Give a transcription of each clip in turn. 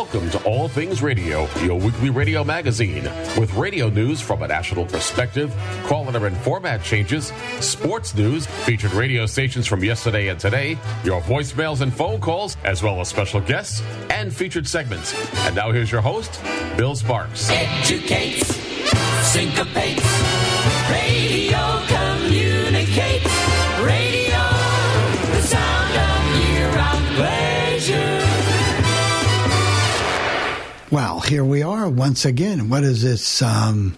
Welcome to All Things Radio, your weekly radio magazine with radio news from a national perspective, calendar and format changes, sports news, featured radio stations from yesterday and today, your voicemails and phone calls, as well as special guests and featured segments. And now here's your host, Bill Sparks. Educates, syncopates, radio Well, here we are once again. What is this? Um,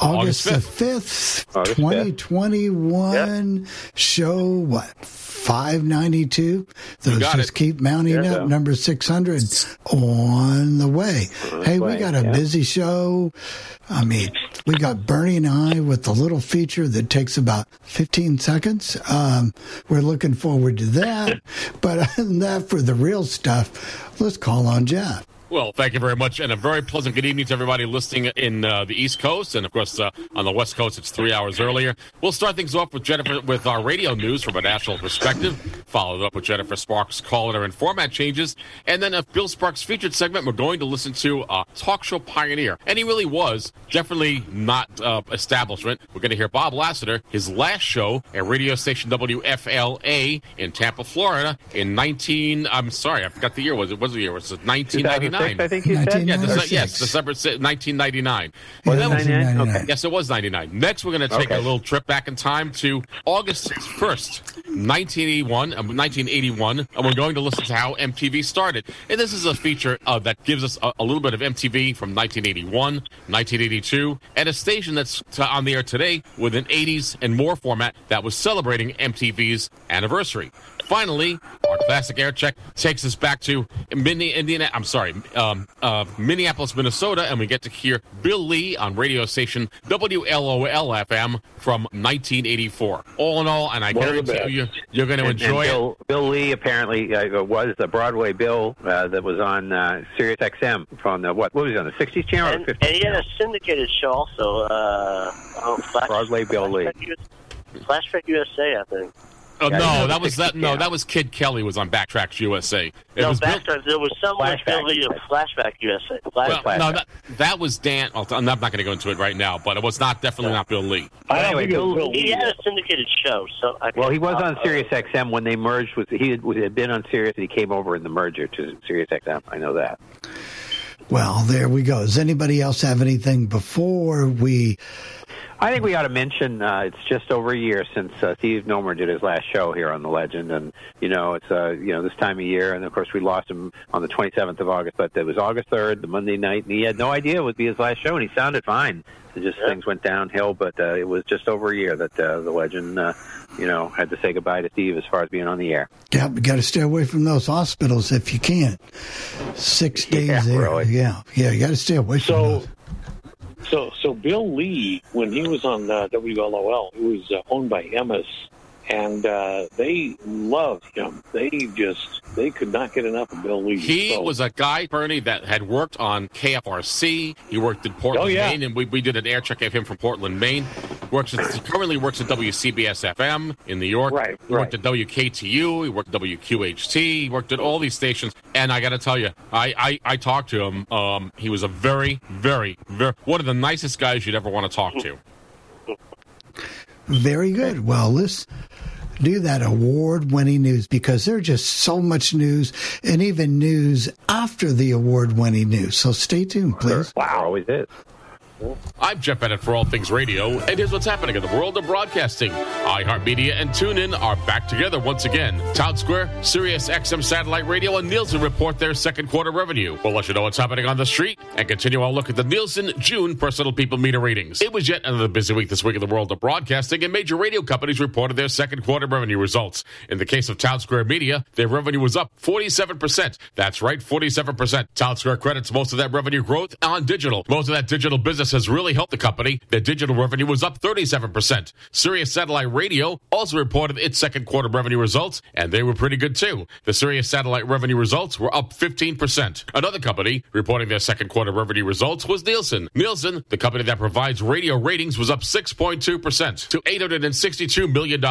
August, August the 5th, August 2021. Show what? 592. Those just it. keep mounting up. Number 600 on the way. hey, we way, got a yeah. busy show. I mean, we got Bernie and I with the little feature that takes about 15 seconds. Um, we're looking forward to that. but other than that, for the real stuff, let's call on Jeff. Well, thank you very much, and a very pleasant good evening to everybody listening in uh, the East Coast, and of course uh, on the West Coast, it's three hours earlier. We'll start things off with Jennifer with our radio news from a national perspective, followed up with Jennifer Sparks' caller and format changes, and then a Bill Sparks featured segment. We're going to listen to a talk show pioneer, and he really was definitely not uh, establishment. We're going to hear Bob Lassiter, his last show at radio station WFLA in Tampa, Florida, in 19. I'm sorry, I forgot the year. Was it was the year? Was it 1999? 2006, I think you said. Yeah, 1996. Dece- yes, December 1999. Was That it 99? 99. Okay. Yes, it was 99. Next, we're going to take Okay. a little trip back in time to August 1st, 1981, uh, 1981, and we're going to listen to how MTV started. And this is a feature uh, that gives us a, a little bit of MTV from 1981, 1982, and a station that's t- on the air today with an 80s and more format that was celebrating MTV's anniversary. Finally, our classic air check takes us back to Mini- Indiana. I'm sorry, um, uh, Minneapolis, Minnesota, and we get to hear Bill Lee on radio station WLOL FM from 1984. All in all, and I One of the guarantee you, best. you're going to And- enjoy and it. Bill, Bill Lee apparently uh, was the Broadway Bill uh, that was on uh, Sirius XM from the what? What was he on the '60s channel And, or and he had a syndicated show also. Uh, oh, Flash, Broadway Bill Lee. Flashback Flashback USA, I think. Oh, Yeah, no, he that was that. No, channel. that was Kid Kelly was on Backtrax USA. It no, was Bill- Backtrack, there was some with Flashback USA. of Flashback USA. well, Flashback. no, that, that was Dan. I'll- I'm not going to go into it right now, but it was not definitely not Bill Lee. I anyway, Bill, he had a syndicated show, so I well, he was uh, on Sirius XM when they merged with. He had, had been on Sirius, and he came over in the merger to Sirius XM. I know that. Well, there we go. Does anybody else have anything before we? I think we ought to mention uh, it's just over a year since uh, Steve Nomer did his last show here on the Legend, and you know it's uh, you know this time of year, and of course we lost him on the 27th of August, but it was August 3rd, the Monday night, and he had no idea it would be his last show, and he sounded fine. It just Yeah. things went downhill, but uh, it was just over a year that uh, the Legend, uh, you know, had to say goodbye to Steve as far as being on the air. Yeah, we got to stay away from those hospitals if you can. Six days Yeah, there. really. Yeah, yeah, you got to stay away from So, those. So, so Bill Lee, when he was on uh, WLOL, it was uh, owned by Emmis, and uh, they loved him. They just they could not get enough of Bill Lee. He So- was a guy, Bernie, that had worked on KFRC. He worked in Portland, Oh, yeah. Maine, and we, we did an air check of him from Portland, Maine. Works at, he currently works at WCBS FM in New York. Right, He worked at WKTU. He worked at WQHT. He worked at all these stations. And I got to tell you, I, I, I talked to him. Um, he was a very, very, very one of the nicest guys you'd ever want to talk to. Very good. Well, let's do that award winning news because there's just so much news and even news after the award winning news. So stay tuned, please. Wow, always is. I'm Jeff Bennett for All Things Radio, and here's what's happening in the world of broadcasting. iHeartMedia and TuneIn are back together once again. Townsquare, Sirius XM Satellite Radio, and Nielsen report their second quarter revenue. We'll let you know what's happening on the street and continue our look at the Nielsen June Personal People Meter ratings. It was yet another busy week this week in the world of broadcasting, and major radio companies reported their second quarter revenue results. In the case of Townsquare Media, their revenue was up 47%. That's right, 47%. Townsquare credits most of that revenue growth on digital. Most of that digital business has really helped the company. Their digital revenue was up 37%. Sirius Satellite Radio also reported its second quarter revenue results, and they were pretty good too. The Sirius Satellite revenue results were up 15%. Another company reporting their second quarter revenue results was Nielsen. Nielsen, the company that provides radio ratings, was up 6.2% to $862 million.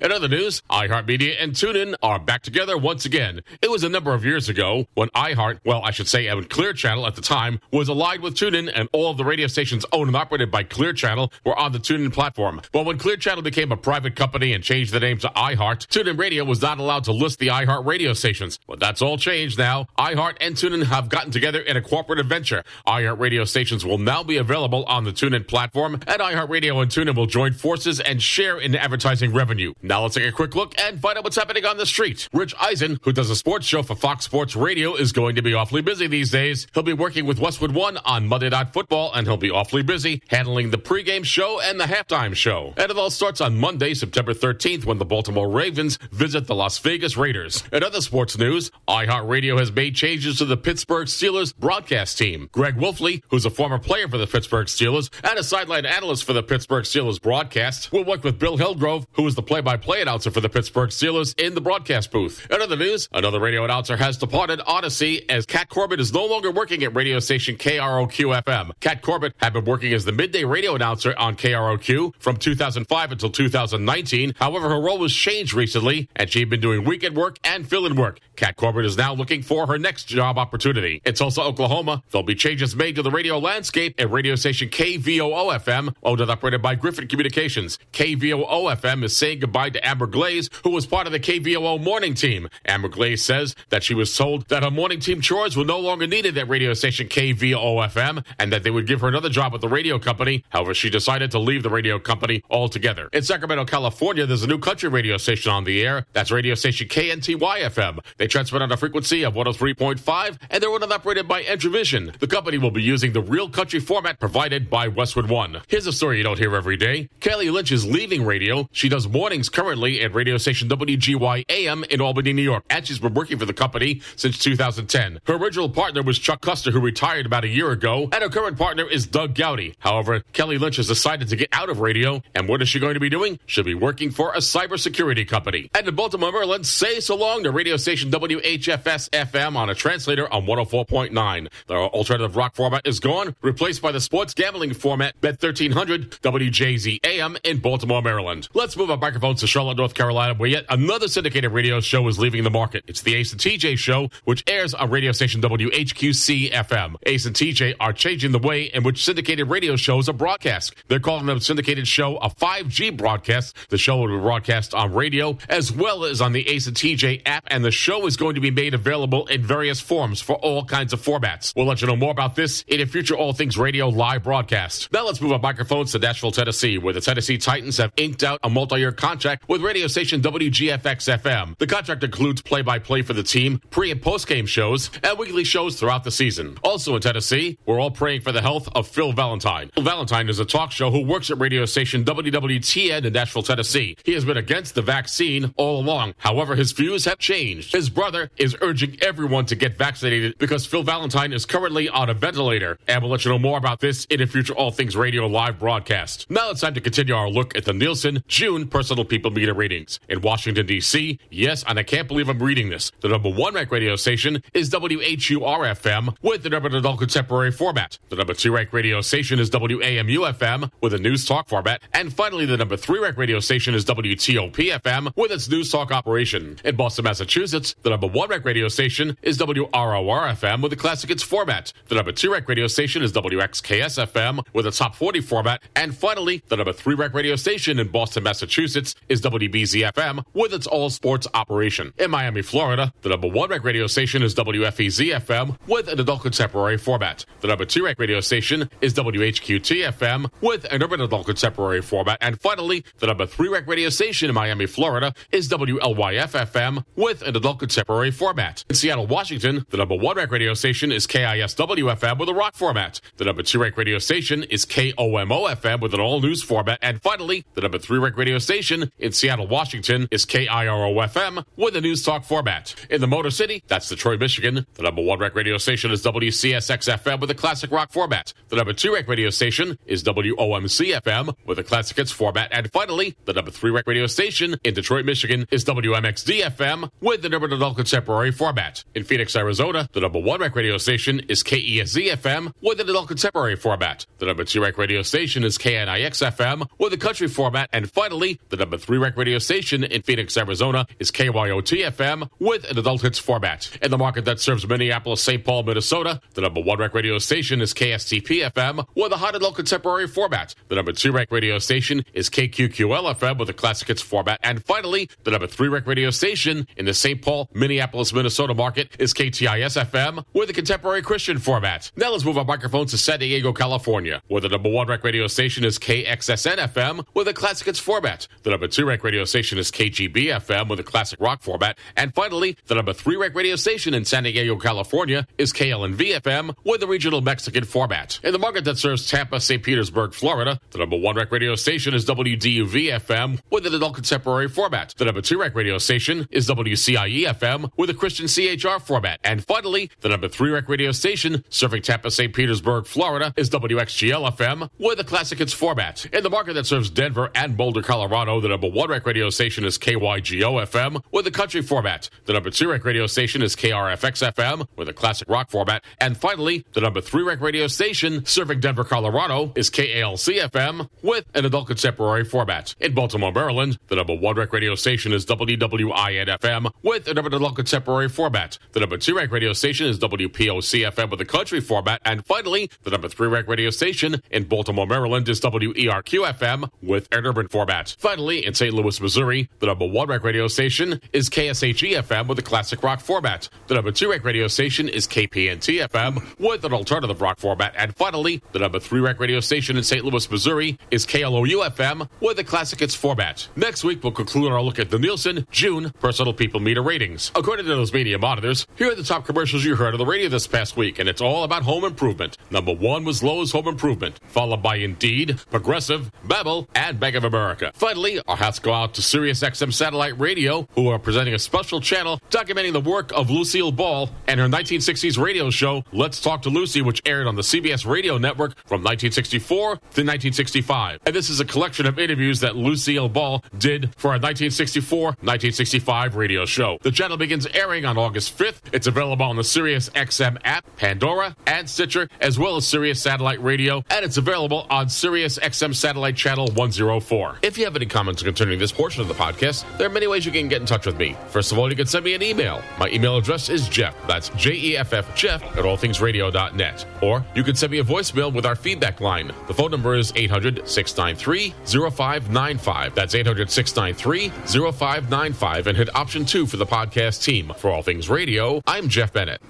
In other news, iHeartMedia and TuneIn are back together once again. It was a number of years ago when iHeart, well, I should say, Clear Channel at the time, was allied with TuneIn, and all of the radio stations owned and operated by Clear Channel were on the TuneIn platform. But when Clear Channel became a private company and changed the name to iHeart, TuneIn Radio was not allowed to list the iHeart radio stations. But that's all changed now. iHeart and TuneIn have gotten together in a corporate venture. iHeart radio stations will now be available on the TuneIn platform, and iHeart Radio and TuneIn will join forces and share in advertising revenue. Now let's take a quick look and find out what's happening on the street. Rich Eisen, who does a sports show for Fox Sports Radio, is going to be awfully busy these days. He'll be working with Westwood One on Monday Night Football, and he'll be awfully busy handling the pregame show and the halftime show. And it all starts on Monday, September 13th, when the Baltimore Ravens visit the Las Vegas Raiders. In other sports news, iHeartRadio has made changes to the Pittsburgh Steelers broadcast team. Greg Wolfley, who's a former player for the Pittsburgh Steelers and a sideline analyst for the Pittsburgh Steelers broadcast, will work with Bill Hillgrove, who is the play-by-play announcer for the Pittsburgh Steelers in the broadcast booth. In other news, another radio announcer has departed Audacy as Cat Corbett is no longer working at radio station KROQ FM. Cat Corbett had been working as the midday radio announcer on KROQ from 2005 until 2019. However, her role was changed recently, and she'd been doing weekend work and fill-in work. Cat Corbett is now looking for her next job opportunity. In Tulsa, Oklahoma, there'll be changes made to the radio landscape at radio station KVOO FM, owned and operated by Griffin Communications. KVOO FM is saying goodbye to Amber Glaze, who was part of the KVOO morning team. Amber Glaze says that she was told that her morning team chores were no longer needed at radio station KVOO FM and that they would give her another job at the radio company. However, she decided to leave the radio company altogether. In Sacramento, California, there's a new country radio station on the air. That's radio station KNTY FM. They transmit on a frequency of 103.5 and they're owned and operated by Entravision. The company will be using the real country format provided by Westwood One. Here's a story you don't hear every day. Kelly Lynch is leaving radio. She does mornings currently at radio station WGY AM in Albany, New York, and she's been working for the company since 2010. Her original partner was Chuck Custer, who retired about a year ago, and her current partner is Doug Gowdy. However, Kelly Lynch has decided to get out of radio, and what is she going to be doing? She'll be working for a cybersecurity company. And in Baltimore, Maryland, say so long to radio station WHFS FM on a translator on 104.9. The alternative rock format is gone, replaced by the sports gambling format Bet 1300 WJZ AM in Baltimore, Maryland. Let's move our microphones to Charlotte, North Carolina, where yet another syndicated radio show is leaving the market. It's the Ace and TJ show, which airs on radio station WHQC FM. Ace and TJ are changing the way in which syndicated radio shows are broadcast. They're calling the syndicated show a 5G broadcast. The show will be broadcast on radio as well as on the Ace and TJ app, and the show is going to be made available in various forms for all kinds of formats. We'll let you know more about this in a future All Things Radio live broadcast. Now let's move our microphones to Nashville, Tennessee, where the Tennessee Titans have inked out a multi-year contract with radio station WGFX FM. The contract includes play-by-play for the team, pre and post-game shows, and weekly shows throughout the season. Also in Tennessee, we're all praying for the health of Phil Valentine. Phil Valentine is a talk show who works at radio station WWTN in Nashville, Tennessee. He has been against the vaccine all along. However, his views have changed. His brother is urging everyone to get vaccinated because Phil Valentine is currently on a ventilator. And we'll let you know more about this in a future All Things Radio live broadcast. Now it's time to continue our look at the Nielsen June personal people meter ratings. In Washington, D.C., yes, and I can't believe I'm reading this, the number one ranked radio station is WHUR FM with the number adult contemporary format. The number two ranked radio station is WAMU FM with a news talk format. And finally, the number three rec radio station is WTOP FM with its news talk operation. In Boston, Massachusetts, the number one rec radio station is WROR FM with a classic hits format. The number two rec radio station is WXKS FM with a top 40 format. And finally, the number three rec radio station in Boston, Massachusetts is WBZ FM with its all sports operation. In Miami, Florida, the number one rec radio station is WFEZ FM with an adult contemporary format. The number two rec radio station is WHQT FM with an urban adult contemporary format. And finally, the number three ranked radio station in Miami, Florida is WLYF FM with an adult contemporary format. In Seattle, Washington, the number one ranked radio station is KISW FM with a rock format. The number two ranked radio station is KOMO FM with an all news format. And finally, the number three ranked radio station in Seattle, Washington is KIRO FM with a news talk format. In the Motor City, that's Detroit, Michigan, the number one ranked radio station is WCSX FM with a classic rock format. The number two rec radio station is WOMC FM with a classic hits format. And finally, the number three rec radio station in Detroit, Michigan is WMXD FM with the number adult contemporary format. In Phoenix, Arizona, the number one rec radio station is KESZ FM with an adult contemporary format. The number two rec radio station is KNIX FM with a country format. And finally, the number three rec radio station in Phoenix, Arizona is KYOT FM with an adult hits format. In the market that serves Minneapolis, St. Paul, Minnesota, the number one rec radio station is KSTP FM with a hot adult contemporary format. The number two rec radio station is KQQL FM with a classic hits format. And finally, the number three rec radio station in the St. Paul, Minneapolis, Minnesota market is KTIS FM with a contemporary Christian format. Now let's move our microphones to San Diego, California, where the number one rec radio station is KXSN FM with a classic hits format. The number two rec radio station is KGB FM with a classic rock format. And finally, the number three rec radio station in San Diego, California is KLNV FM with a regional Mexican format. In the market that serves Tampa, St. Petersburg, Florida, the number one rec radio station is WDUV FM with an adult contemporary format. The number two rec radio station is WCIE FM with a Christian CHR format. And finally, the number three rec radio station serving Tampa, St. Petersburg, Florida is WXGL FM with a classic hits format. In the market that serves Denver and Boulder, Colorado, the number one rec radio station is KYGO FM with a country format. The number two rec radio station is KRFX FM with a classic rock format. And finally, the number three rec radio station serving Denver, Colorado is KALC FM with an adult contemporary format. In Baltimore, Maryland, the number one rec radio station is WWIN FM with an adult contemporary format. The number two rec radio station is WPOC FM with a country format. And finally, the number three rec radio station in Baltimore, Maryland is WERQ FM with an urban format. Finally, in St. Louis, Missouri, the number one rec radio station is KSHE FM with a classic rock format. The number two rec radio station is KPNT FM with an alternative rock format. And finally, the number three rec radio station in St. Louis, Missouri is KLOU FM with a classic hits format. Next week, we'll conclude our look at the Nielsen June personal people meter ratings. According to those media monitors, here are the top commercials you heard on the radio this past week, and it's all about home improvement. Number one was Lowe's Home Improvement, followed by Indeed, Progressive, Bevel, and Bank of America. Finally, our hats go out to Sirius XM Satellite Radio, who are presenting a special channel documenting the work of Lucille Ball and her 1960s radio show, Let's Talk to Lucy, which aired on the CBS radio network from 1964 to 1965. And this is a collection of interviews that Lucille Ball did for a 1964-1965 radio show. The channel begins airing on August 5th. It's available on the Sirius XM app, Pandora, and Stitcher, as well as Sirius Satellite Radio, and it's available on Sirius XM Satellite Channel 104. If you have any comments concerning this portion of the podcast, there are many ways you can get in touch with me. First of all, you can send me an email. My email address is Jeff. That's J E F F Jeff at allthingsradio.net. Or you can send me a voicemail with our feedback line. The phone number is 800 693 0595. That's 800 693 0595. And hit option two for the podcast team. For All Things Radio, I'm Jeff Bennett.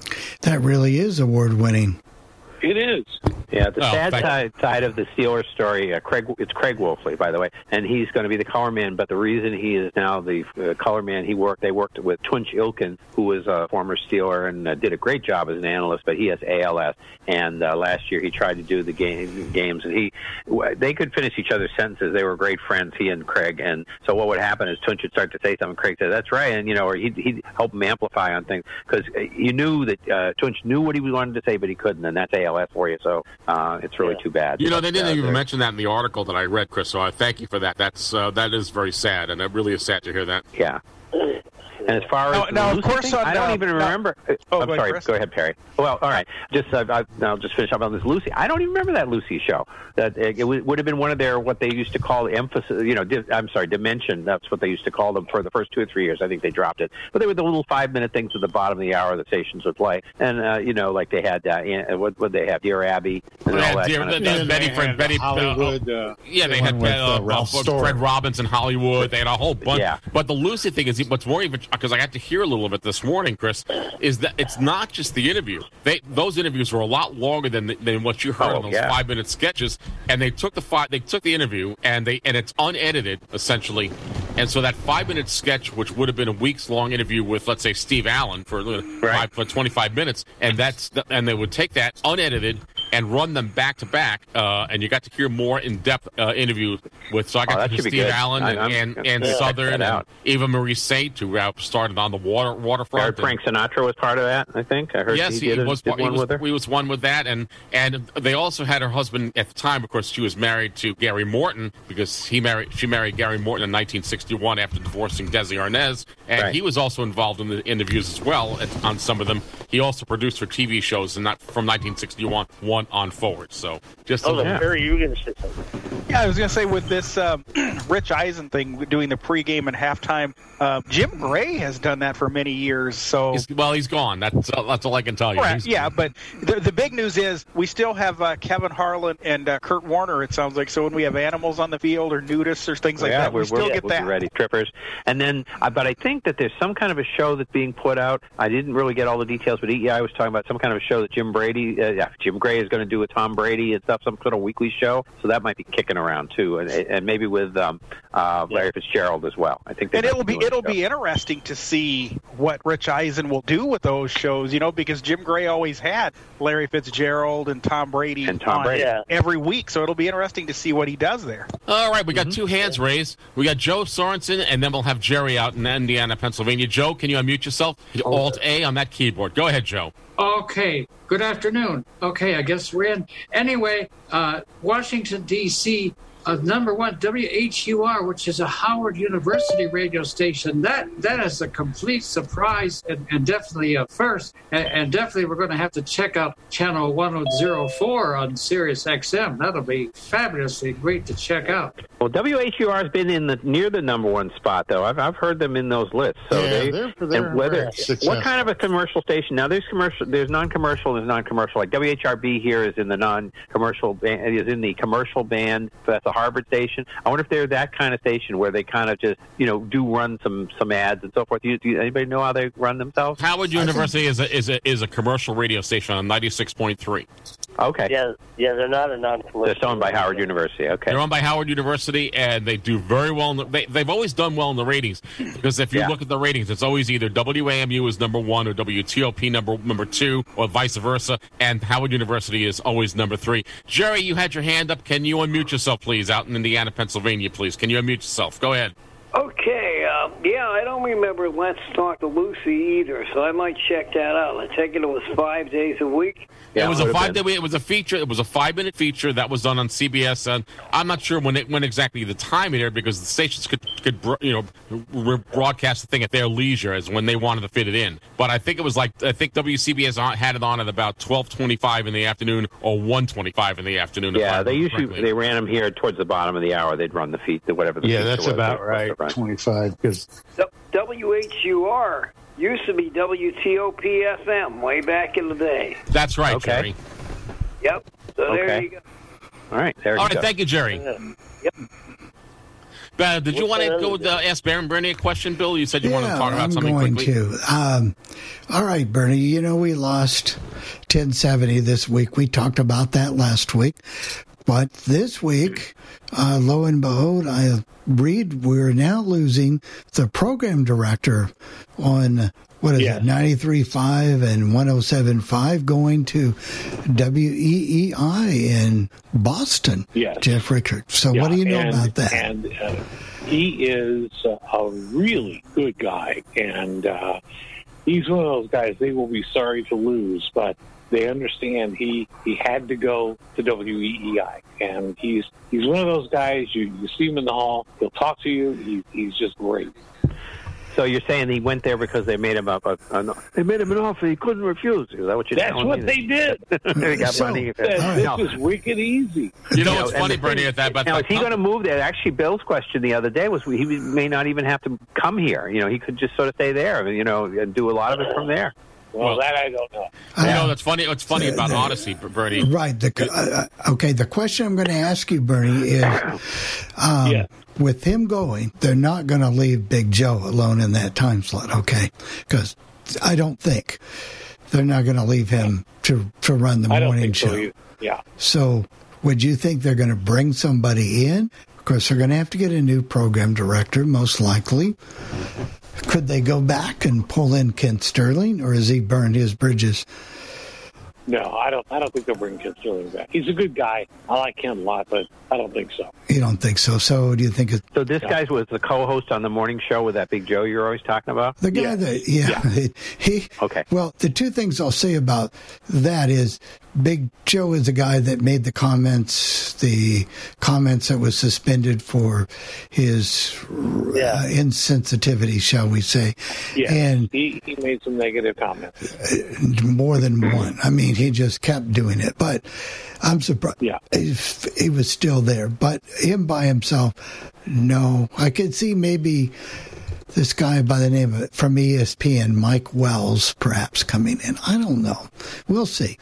That really is award winning. It is. Yeah, the Oh, sad side, side of the Steelers story, uh, Craig, it's Craig Wolfley, by the way, and he's going to be the color man. But the reason he is now the uh, color man, he worked. They worked with Tunch Ilkin, who was a former Steeler and uh, did a great job as an analyst, but he has ALS. And uh, last year he tried to do the game, games, and he they could finish each other's sentences. They were great friends, he and Craig. And so what would happen is Tunch would start to say something, Craig said, "That's right," and you know, or he'd, he'd help him amplify on things because you knew that uh, Tunch knew what he wanted to say, but he couldn't, and that's ALS for you. So uh, it's really too bad. You know, they didn't uh, even they're- mention that in the article that I read, Chris. So I thank you for that. That's uh, that is very sad, and it really is sad to hear that. Yeah. And as far as the now, of course, thing, on, I don't uh, even now- remember. Oh, I'm go sorry. Chris. Go ahead, Perry. Well, all right. Just uh, I, I'll just finish up on this Lucy. I don't even remember that Lucy show. That it, it would would have been one of their what they used to call emphasis. You know, di- I'm sorry, dimension. That's what they used to call them for the first two or three years. I think they dropped it. But they were the little five minute things at the bottom of the hour that stations would play. And uh, you know, like they had uh, An- what would they have? Dear Abby and all that Dear- kind of the- stuff. Betty they Fred had Betty uh, Hollywood, uh, yeah, they the had with, uh, uh, Ralph uh, Fred Robbins in Hollywood. They had a whole bunch. Yeah. But the Lucy thing is what's more even because I got to hear a little of it this morning, Chris. Is that it's not just the interview. They those interviews were a lot longer than than what you heard Oh, in those yeah. five minute sketches. And they took the five they took the interview and they and it's unedited essentially. And so that five minute sketch, which would have been a weeks long interview with let's say Steve Allen for Right. five for twenty five minutes, and that's the, and they would take that unedited and run them back to back, uh, and you got to hear more in depth uh, interviews with. So I Oh, got that to be Steve. Allen and I'm and, and check Southern and. Eva Marie Saint, who started on the water waterfront. I heard Frank Sinatra was part of that. I think I heard yes, he, he, did, was. did He one was, with her. he was one with that, and and they also had her husband at the time. Of course, she was married to Gary Morton because he married she married Gary Morton in 1961 after divorcing Desi Arnaz, and Right. he was also involved in the interviews as well at, on some of them. He also produced her TV shows, and not from 1961 one on forward. So just Oh, little- the Perry, you were going to say something. Yeah, I was going to say with this um, Rich Eisen thing, doing the pregame and halftime, uh, Jim Gray has done that for many years. So he's, well, he's gone. That's uh, that's all I can tell you. Correct, He's- yeah, but the, the big news is we still have uh, Kevin Harlan and uh, Kurt Warner. It sounds like so when we have animals on the field or nudists or things like yeah, that, we we're, still we're, get we'll that. be ready, trippers. And then, uh, but I think that there's some kind of a show that's being put out. I didn't really get all the details, but yeah, I was talking about some kind of a show that Jim Brady, uh, yeah, Jim Gray is going to do with Tom Brady and stuff, some sort of weekly show. So that might be kicking around too, and, and maybe with um, uh, Larry Fitzgerald as well. I think. And it'll be it'll show. be interesting to see what Rich Eisen will do with those shows, you know, because Jim Gray always had Larry Fitzgerald and Tom Brady And Tom on Brady. Every week, so it'll be interesting to see what he does there. All right, we got Mm-hmm. two hands raised. We got Joe Sorensen, and then we'll have Jerry out in Indiana, Pennsylvania. Joe, can you unmute yourself? Alt A on that keyboard. Go ahead, Joe. Okay, good afternoon. Okay, I guess we're in. Anyway, uh, Washington, D.C., uh, number one, WHUR, which is a Howard University radio station. That That is a complete surprise and, and definitely a first. And, and definitely we're going to have to check out channel 1004 on Sirius XM. That'll be fabulously great to check out. Well, WHUR has been in the near the number one spot though. I've I've heard them in those lists. So Yeah, they they're- they're and whether very what kind of a commercial station? Now there's commercial, there's non-commercial, there's non-commercial. Like WHRB here is in the non-commercial band, is in the commercial band. So that's a Harvard station. I wonder if they're that kind of station where they kind of just you know do run some some ads and so forth. Do, you, do you- anybody know how they run themselves? Howard University is a, is a is a commercial radio station on ninety six point three. Okay, Yeah, yeah, they're not a non-commercial. they're owned by Howard University. Okay. They're owned by Howard University, and they do very well. In the, they, they've always done well in the ratings because if you Yeah. look at the ratings, it's always either WAMU is number one or WTOP number number two, or vice versa. And Howard University is always number three. Jerry, you had your hand up. Can you unmute yourself, please, out in Indiana, Pennsylvania, please? Can you unmute yourself? Go ahead. Okay, um, yeah, I don't remember Let's Talk to Lucy either, so I might check that out. I take it it was five days a week. Yeah, it was it a five been. day. It was a feature. It was a five minute feature that was done on CBS. And I'm not sure when it when exactly the time it aired because the stations could could you know re- broadcast the thing at their leisure as when they wanted to fit it in. But I think it was like I think WCBS on- had it on at about 12:25 in the afternoon or 1:25 in the afternoon. Yeah, they usually correctly. they ran them here towards the bottom of the hour. They'd run the feet, whatever. The Yeah, that's was about they- right. 25. Because W- WHUR used to be WTOP FM way back in the day. That's right, Okay. Jerry. Yep. So there you go. All right, there All you right, go. thank you, Jerry. Yep. Uh, did you What's want to go other with uh, ask Baron Bernie a question, Bill? You said you wanted to talk about I'm something going quickly. to. Um, all right, Bernie. You know we lost 1070 this week. We talked about that last week, but this week, uh, lo and behold, I read we're now losing the program director on what is Yes. it, 93.5 and 107.5 going to WEEI in Boston. Yes. Jeff Rickard. So what do you know and, about that? And uh, he is a really good guy, and uh, he's one of those guys they will be sorry to lose, but they understand he he had to go to WEEI, and he's he's one of those guys you you see him in the hall, he'll talk to you, he, he's just great. So you're saying he went there because they made him up a, a, they made him an offer he couldn't refuse? Is that what you're That's telling what me? they did. they got So- money. Uh, this right. No. is wicked easy. You know You what's funny, the Bernie, at that? But now, the is he going to move there? Actually, Bill's question the other day was he may not even have to come here. You know, he could just sort of stay there. You know, and do a lot of it from there. Well, Well- that I don't know. You Uh, know, that's funny. What's funny Uh, about uh, Audacy, Bernie? Right. The, uh, uh, okay. The question I'm going to ask you, Bernie, is um, Yeah. with him going, they're not going to leave Big Joe alone in that time slot, okay? Because I don't think they're not going to leave him to, to run the I don't morning think show. so. Yeah. So, would you think they're going to bring somebody in? Of course, they're going to have to get a new program director, most likely. Could they go back and pull in Kent Sterling, or has he burned his bridges? No, I don't. I don't think they'll bring Kent Sterling back. He's a good guy. I like him a lot, but I don't think so. You don't think so? So do you think it's So this guy was the co-host on the morning show with that big Joe you're always talking about. the guy that yeah, he Okay. Well, the two things I'll say about that is Big Joe is a guy that made the comments, the comments that was suspended for his uh, insensitivity, shall we say, Yeah, and he, he made some negative comments. more than one. I mean, he just kept doing it. But I'm surprised. Yeah. he, he was still there. But him by himself, no. I could see maybe this guy by the name of from ESPN, Mike Wells, perhaps coming in. I don't know. We'll see.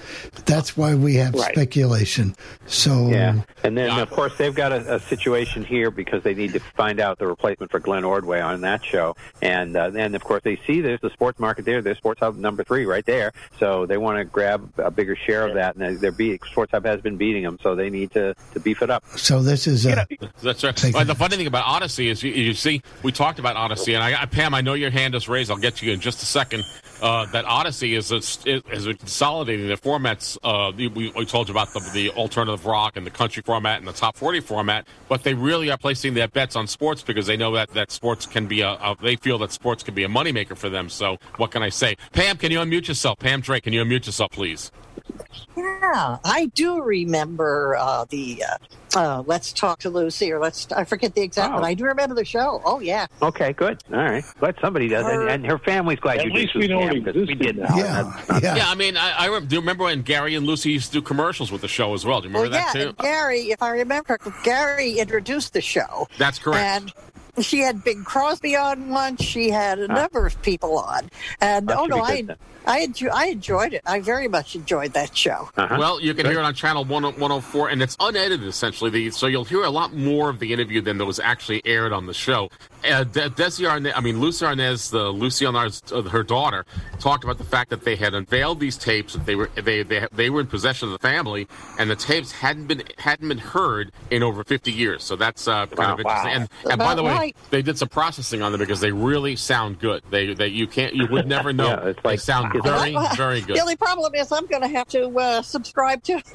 That's why we have Right. speculation. So Yeah, and then of course they've got a, a situation here because they need to find out the replacement for Glenn Ordway on that show, and uh, then of course they see there's the sports market there, there's Sports Hub number three right there, so they want to grab a bigger share of that, and they- they're beat, Sports Hub has been beating them, so they need to, to beef it up. so this is a, That's right. Well, the funny thing about Audacy is, you, you see, we talked about Audacy, and I, Pam, I know your hand is raised. I'll get to you in just a second. Uh, that Audacy is is consolidating the formats. Uh, we, we told you about the, the alternative rock and the country format and the top forty format, but they really are placing their bets on sports because they know that, that sports can be a, a they feel that sports can be a moneymaker for them. So what can I say? Pam, can you unmute yourself? Pam Drake, can you unmute yourself, please? Yeah, I do remember uh, the uh, uh, "Let's Talk to Lucy" or "Let's." I forget the exact, Oh. but I do remember the show. Oh yeah, Okay, good. All right, glad somebody does, and, and her family's glad At you least did we know Pam, it 'cause we didn't. now. yeah, yeah. Yeah, I mean, I, I rem- do you remember when Gary and Lucy used to do commercials with the show as well? Do you well, remember yeah. that too? Gary, if I remember, Gary introduced the show, That's correct. and she had Bing Crosby on once. She had a number of people on, and That oh no, I. I enjoy, I enjoyed it. I very much enjoyed that show. Uh-huh. Well, you can hear it on channel 10- 104, and it's unedited essentially. The, so you'll hear a lot more of the interview than that was actually aired on the show. Uh, De- Desi Arnaz, I mean Lucie Arnaz, the Lucie Arnaz, uh, her daughter, talked about the fact that they had unveiled these tapes. That they were they, they they were in possession of the family, and the tapes hadn't been hadn't been heard in over 50 years. So that's uh, kind Wow. of interesting. Wow. And, and by the way, right. they did some processing on them because they really sound good. They they you can't you would never know. Yeah, it's they like- sound Wow. very very good. The only problem is I'm going to have to uh, subscribe to.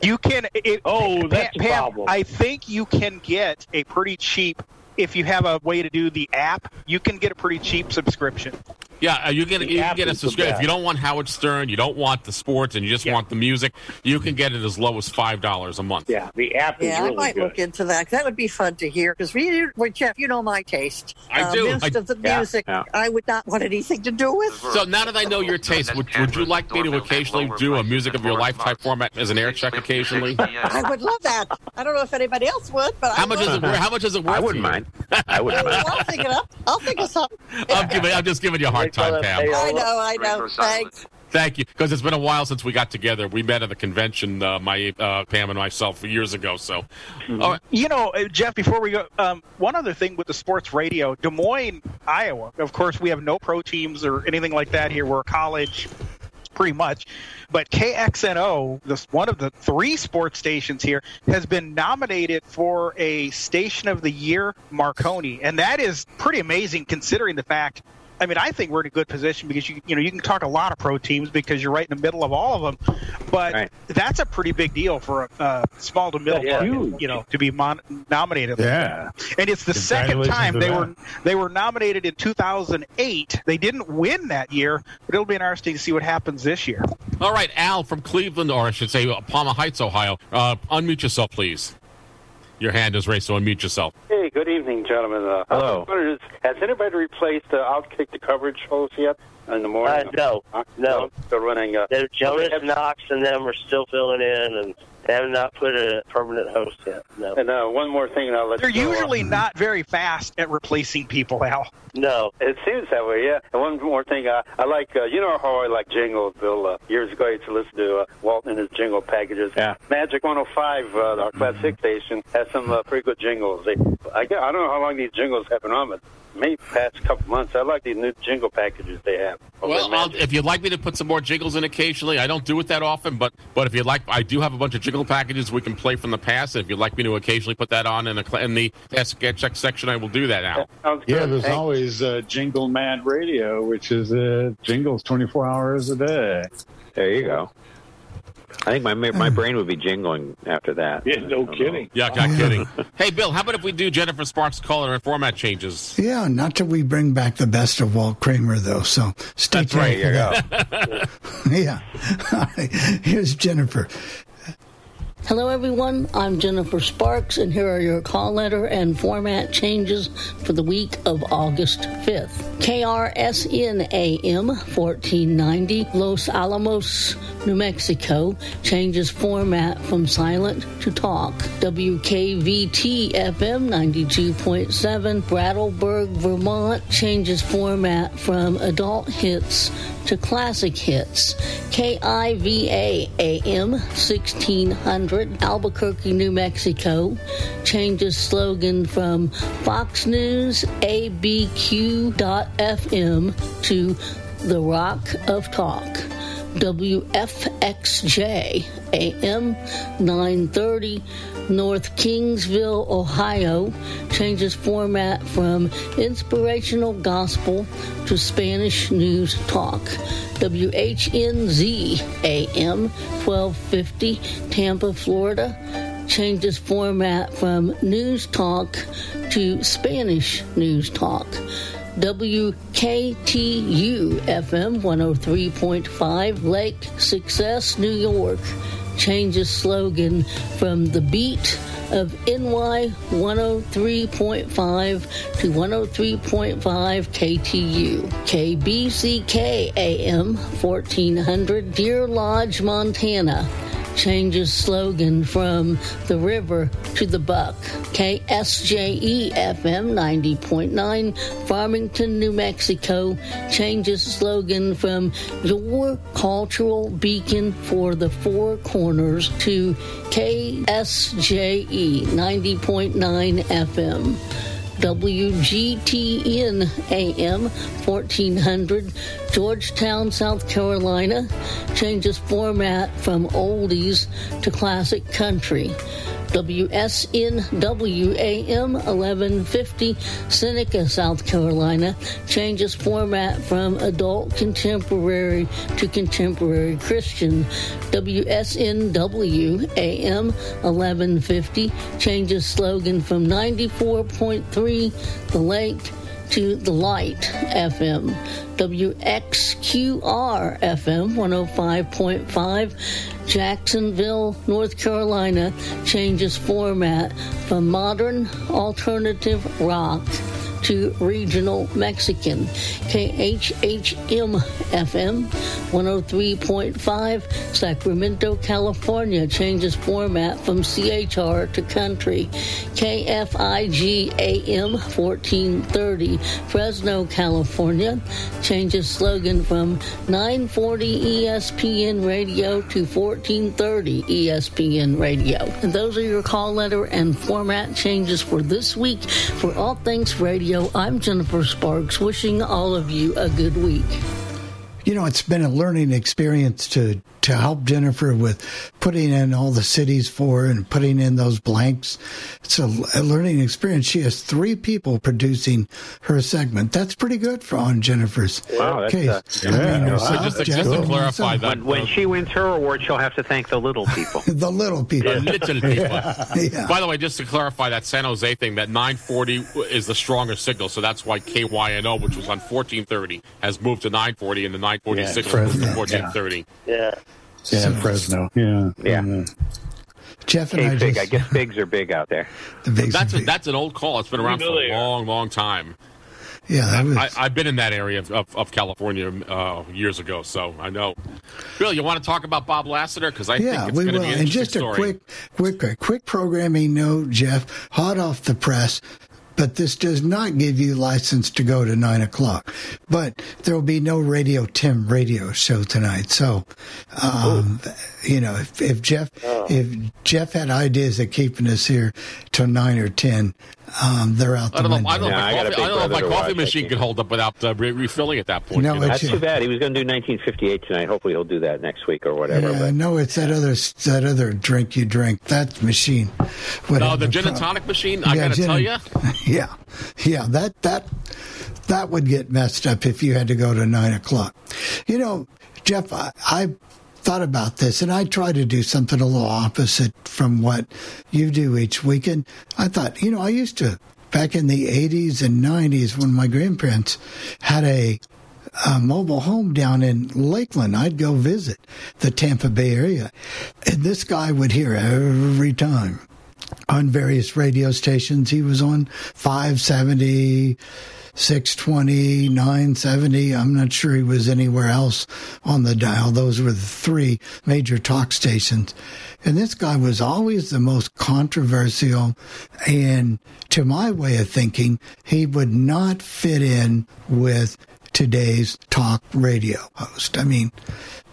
You can. It, Oh, that's the Pam, problem. I think you can get a pretty cheap. If you have a way to do the app, you can get a pretty cheap subscription. Yeah, uh, you get The you can get a subscription. If you don't want Howard Stern, you don't want the sports, and you just Yeah. want the music, you can get it as low as five dollars a month. Yeah, the app is Yeah, really I might good. look into that. That would be fun to hear because we, well, Jeff, you know my taste. I uh, do. Most I- of the yeah, music, yeah. I would not want anything to do with. So now that I know your taste, would, would you like me to occasionally do a music of your life type format as an air check occasionally? I would love that. I don't know if anybody else would, but How I much would. is it? worth- How much is it worth? I wouldn't mind. I wouldn't mind. I'll think it up. I'll think of something. I'm, giving, I'm just giving you a hard time, Pam. I know, I know. Thanks. Thank you, because it's been a while since we got together. We met at the convention, uh, my uh, Pam and myself, years ago. So, all right. You know, uh, Jeff. Before we go, um, one other thing with the sports radio, Des Moines, Iowa. Of course, we have no pro teams or anything like that here. We're a college, pretty much. But KXNO, this one of the three sports stations here, has been nominated for a Station of the Year Marconi, and that is pretty amazing considering the fact. I mean, I think we're in a good position because you you know you can talk a lot of pro teams because you're right in the middle of all of them, but Right. that's a pretty big deal for a uh, small to middle Yeah, market, you know, to be mon- nominated. Yeah. And it's the second time they were they were nominated in 2008. They didn't win that year, but it'll be interesting to see what happens this year. all right, Al from Cleveland, or I should say uh, Parma Heights, Ohio. Uh, unmute yourself, please. Your hand is raised, so unmute yourself. Hey, good evening, gentlemen. Uh, Hello. I was wondering, Has anybody replaced the Outkick the coverage host yet in the morning? Uh, no, Uh, no. They're running. Uh, They're Jonas Knox and them are still filling in, and they have not put a permanent host yet. No, and uh, one more thing, and I'll let They're you go. usually not very fast at replacing people, Al. no. It seems that way, yeah. And one more thing, uh, I like, uh, you know how I like jingles, Bill. Uh, years ago, I used to listen to uh, Walton and his jingle packages. Yeah. Magic 105, uh, our Class 6 station, has some uh, pretty good jingles. They, I, get- I don't know how long these jingles have been on, but maybe past couple months. I like these new jingle packages they have. Well, I'll, if you'd like me to put some more jingles in occasionally, I don't do it that often, but but if you'd like, I do have a bunch of jingle packages we can play from the past. If you'd like me to occasionally put that on in the cl- in the Ask Get Check section, I will do that now. Sounds Yeah, there's Thank- always uh, Jingle Mad Radio, which is uh, jingles 24 hours a day. There you go. I think my my brain would be jingling after that. Yeah, no kidding. Yeah, not kidding. Hey, Bill, how about if we do Jennifer Sparks caller and format changes? Yeah, not till we bring back the best of Walt Kramer, though. So stay That's tuned right. for There that. yeah. Here's Jennifer. Hello, everyone. I'm Jennifer Sparks, and here are your call letter and format changes for the week of August 5th. KRSN AM 1490, Los Alamos, New Mexico, changes format from silent to talk. WKVT FM 92.7, Brattleboro, Vermont, changes format from adult hits to classic hits. KIVA AM 1600 Albuquerque, New Mexico changes slogan from Fox News ABQ.FM to The Rock of Talk. WFXJ AM 930 North Kingsville, Ohio changes format from inspirational gospel to Spanish news talk. WHNZ AM 1250 Tampa, Florida changes format from news talk to Spanish news talk. WKTU FM 103.5 Lake Success, New York changes slogan from the beat of NY 103.5 to 103.5 KTU. KBCK AM 1400 Deer Lodge, Montana changes slogan from the river to the buck. KSJE FM 90.9 Farmington, New Mexico changes slogan from your cultural beacon for the four corners to KSJE 90.9 FM. WGTN AM 1400 Georgetown, South Carolina changes format from oldies to classic country. WSNW AM 1150 Seneca, South Carolina changes format from adult contemporary to contemporary Christian. WSNWAM 1150 changes slogan from 94.3 The Lake to The Light FM. WXQR FM 105.5 Jacksonville, North Carolina changes format from modern alternative rock to regional Mexican. KHHM FM 103.5 Sacramento, California changes format from CHR to country. KFIG AM 1430 Fresno, California changes slogan from 940 ESPN radio to 1430 ESPN radio. And those are your call letter and format changes for this week. For All Things Radio, I'm Jennifer Sparks, wishing all of you a good week. You know, it's been a learning experience to to help Jennifer with putting in all the cities for and putting in those blanks. It's a, a learning experience. She has three people producing her segment. That's pretty good for on Jennifer's Wow, case. uh, I mean, yeah. herself, just, just to clarify that, When, when she wins her award, she'll have to thank the little people. the little people. The little people. Yeah. By the way, just to clarify that San Jose thing, that 940 is the stronger signal, so that's why KYNO, which was on 1430, has moved to 940, and the 940 Yeah, signal moved to Fresno. 1430. Yeah. Yeah, Fresno. Yeah. Yeah. Jeff and I big. just I guess bigs are big out there. the big, That's a, that's an old call. It's been around for a are. long, long time. yeah, that was, I, I've been in that area of, of, of California uh, years ago, so I know. Bill, you want to talk about Bob Lassiter? Because I yeah, think it's we going to will. be an And interesting just a story. quick, quick, quick, quick programming note, Jeff, hot off the press. But this does not give you license to go to nine o'clock. But there will be no Radio Tim radio show tonight. So, um, you know, if, if Jeff if Jeff had ideas of keeping us here till nine or ten, um, they're out the I don't know. I don't know. Yeah, I if, got my a coffee, I don't know if my coffee watch, I machine think. could hold up without uh, re- refilling at that point. No, you know? That's too bad. He was going to do 1958 tonight. Hopefully, he'll do that next week or whatever. Yeah, but no, it's that other that other drink you drink. That machine. No, the gin and tonic machine. I got to tell you, Yeah, yeah. That that that would get messed up if you had to go to nine o'clock. You know, Jeff, I, I thought about this, and I try to do something a little opposite from what you do each weekend. I thought, you know, I used to back in the 80s and 90s when my grandparents had a, a mobile home down in Lakeland. I'd go visit the Tampa Bay area, and this guy would hear every time on various radio stations. He was on 570, 620, 970. I'm not sure he was anywhere else on the dial. Those were the three major talk stations. And this guy was always the most controversial. And to my way of thinking, he would not fit in with today's talk radio host. I mean,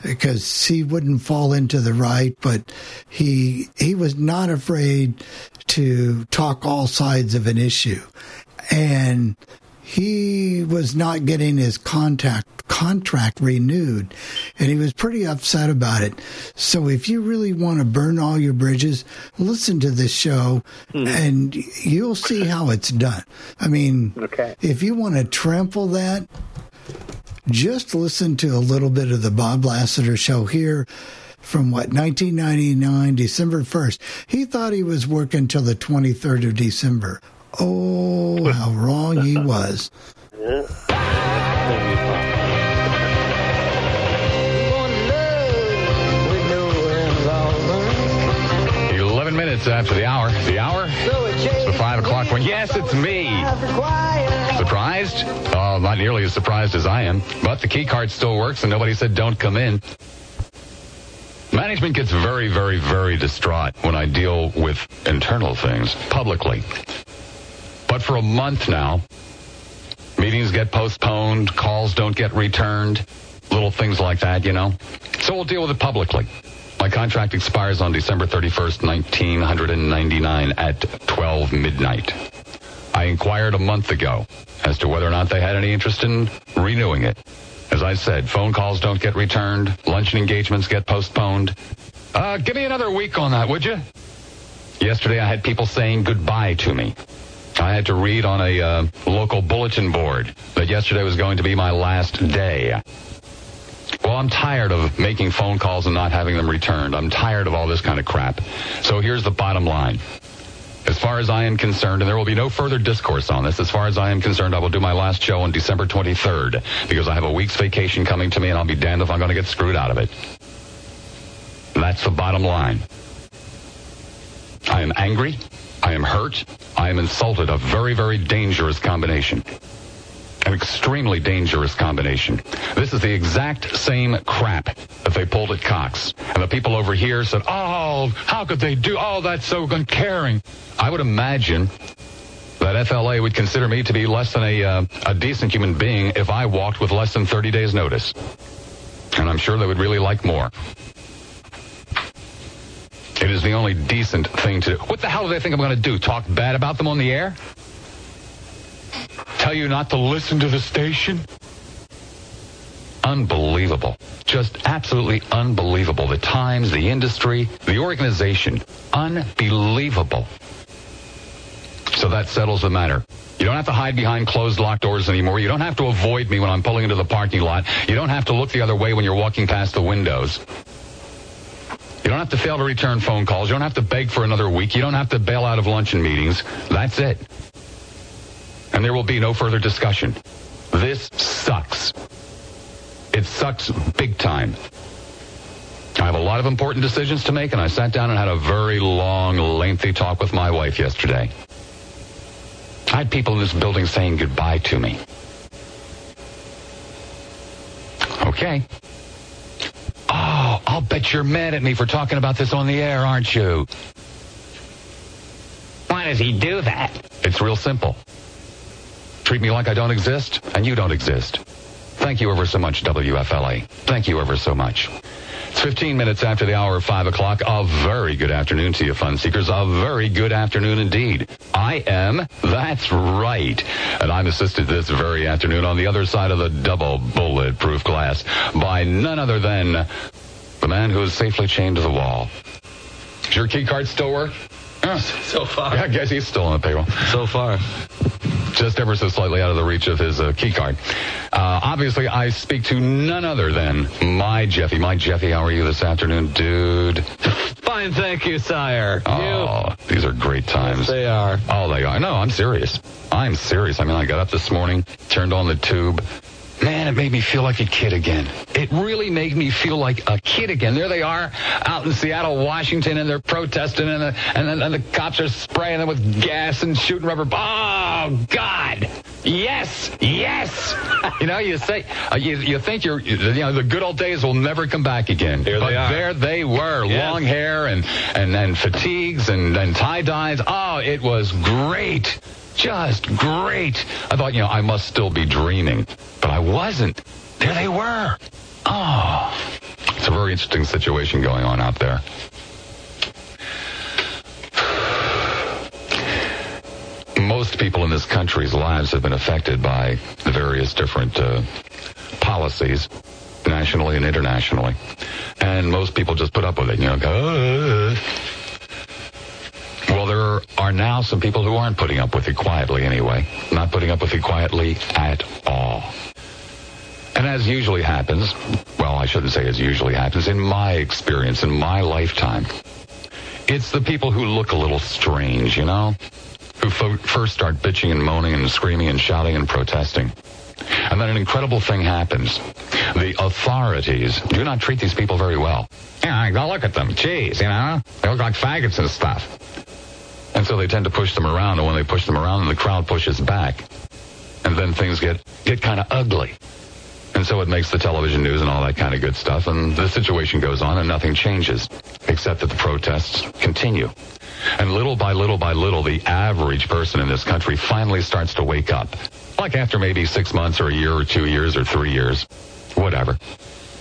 because he wouldn't fall into the right, but he he was not afraid to talk all sides of an issue, and he was not getting his contact contract renewed, and he was pretty upset about it. So if you really want to burn all your bridges, listen to this show, hmm. and you'll see how it's done. I mean, Okay. if you want to trample that, just listen to a little bit of the Bob Lassiter show here from what 1999 December 1st. He thought he was working till the 23rd of December. Oh, how wrong he was. 11 minutes after the hour. The hour? It's the 5 o'clock one. Yes, it's me. Surprised? Oh, not nearly as surprised as I am. But the key card still works and nobody said don't come in. Management gets very, very, very distraught when I deal with internal things publicly. For a month now, meetings get postponed, calls don't get returned, little things like that, you know. So we'll deal with it publicly. My contract expires on December 31st, 1999 at 12 midnight. I inquired a month ago as to whether or not they had any interest in renewing it. As I said, phone calls don't get returned, luncheon engagements get postponed. Uh, give me another week on that, would you? Yesterday I had people saying goodbye to me. I had to read on a uh, local bulletin board that yesterday was going to be my last day. Well, I'm tired of making phone calls and not having them returned. I'm tired of all this kind of crap. So here's the bottom line. As far as I am concerned, and there will be no further discourse on this, as far as I am concerned, I will do my last show on December 23rd because I have a week's vacation coming to me and I'll be damned if I'm going to get screwed out of it. That's the bottom line. I am angry. I am hurt. I am insulted. A very, very dangerous combination. An extremely dangerous combination. This is the exact same crap that they pulled at Cox. And the people over here said, oh, how could they do? Oh, that's so uncaring. I would imagine that FLA would consider me to be less than a, uh, a decent human being if I walked with less than 30 days notice. And I'm sure they would really like more. It is the only decent thing to do. What the hell do they think I'm going to do? Talk bad about them on the air? Tell you not to listen to the station? Unbelievable. Just absolutely unbelievable. The times, the industry, the organization. Unbelievable. So that settles the matter. You don't have to hide behind closed locked doors anymore. You don't have to avoid me when I'm pulling into the parking lot. You don't have to look the other way when you're walking past the windows. You don't have to fail to return phone calls. You don't have to beg for another week. You don't have to bail out of luncheon meetings. That's it. And there will be no further discussion. This sucks. It sucks big time. I have a lot of important decisions to make, and I sat down and had a very long, lengthy talk with my wife yesterday. I had people in this building saying goodbye to me. Okay. Oh, I'll bet you're mad at me for talking about this on the air, aren't you? Why does he do that? It's real simple. Treat me like I don't exist, and you don't exist. Thank you ever so much, WFLA. Thank you ever so much. It's 15 minutes after the hour of 5 o'clock. A very good afternoon to you, fun seekers. A very good afternoon indeed. I am, that's right. And I'm assisted this very afternoon on the other side of the double bulletproof glass by none other than the man who is safely chained to the wall. Does your key card still work? So far. I guess he's still on the payroll. So far. just ever so slightly out of the reach of his uh, key card. Uh, obviously, I speak to none other than my Jeffy. My Jeffy, how are you this afternoon, dude? Fine, thank you, sire. Oh, these are great times. they are. Oh, they are. No, I'm serious. I'm serious. I mean, I got up this morning, turned on the tube. Man, it made me feel like a kid again. It really made me feel like a kid again. There they are out in Seattle, Washington, and they're protesting, and the, and, then, and the cops are spraying them with gas and shooting rubber. Oh, God. Yes, yes. you know, you say, uh, you, you think you're, you know, the good old days will never come back again. Here but they are. there they were, Yes. long hair and, and, and fatigues and, and tie dyes. Oh, it was great. Just great. I thought, you know, I must still be dreaming, but I wasn't. There they were. Oh, it's a very interesting situation going on out there. Most people in this country's lives have been affected by the various different uh, policies, nationally and internationally. And most people just put up with it, you know, go, "Uh." Well, there are now some people who aren't putting up with it quietly anyway. Not putting up with it quietly at all. And as usually happens, well, I shouldn't say as usually happens, in my experience, in my lifetime, it's the people who look a little strange, you know? Who fo- first start bitching and moaning and screaming and shouting and protesting. And then an incredible thing happens. The authorities do not treat these people very well. Yeah, go look at them. Jeez, you know? They look like faggots and stuff. And so they tend to push them around, and when they push them around, and the crowd pushes back. And then things get, get kind of ugly. And so it makes the television news and all that kind of good stuff, and the situation goes on and nothing changes, except that the protests continue. And little by little by little, the average person in this country finally starts to wake up. Like after maybe six months or a year or two years or three years, whatever.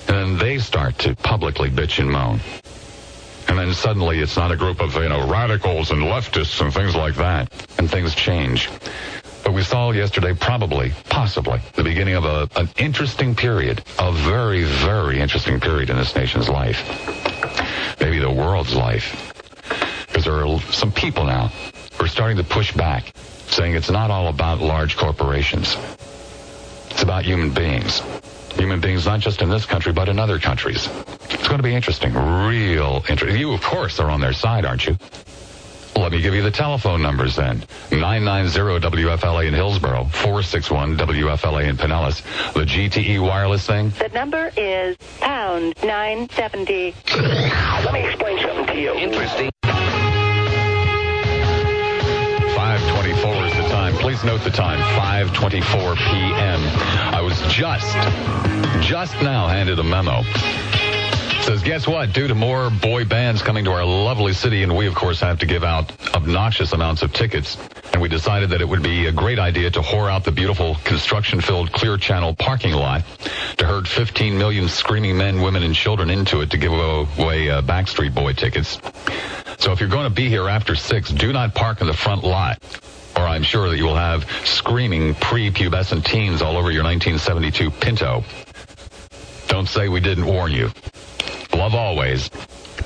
And then they start to publicly bitch and moan. And then suddenly it's not a group of, you know, radicals and leftists and things like that. And things change. But we saw yesterday probably, possibly, the beginning of a, an interesting period, a very, very interesting period in this nation's life. Maybe the world's life. Because there are some people now who are starting to push back, saying it's not all about large corporations. It's about human beings. Human beings not just in this country, but in other countries. It's going to be interesting. Real interesting. You, of course, are on their side, aren't you? Let me give you the telephone numbers then. 990-WFLA in Hillsborough, 461-WFLA in Pinellas. The GTE wireless thing, The number is pound 970. Let me explain something to you. Interesting. 524 is the time. Please note the time, 524 p.m. I was just, just now handed a memo. Says, guess what? Due to more boy bands coming to our lovely city, and we, of course, have to give out obnoxious amounts of tickets, and we decided that it would be a great idea to whore out the beautiful construction-filled Clear Channel parking lot to herd 15 million screaming men, women, and children into it to give away uh, Backstreet Boy tickets. So if you're going to be here after 6, do not park in the front lot, or I'm sure that you will have screaming prepubescent teens all over your 1972 Pinto. Don't say we didn't warn you. Love always,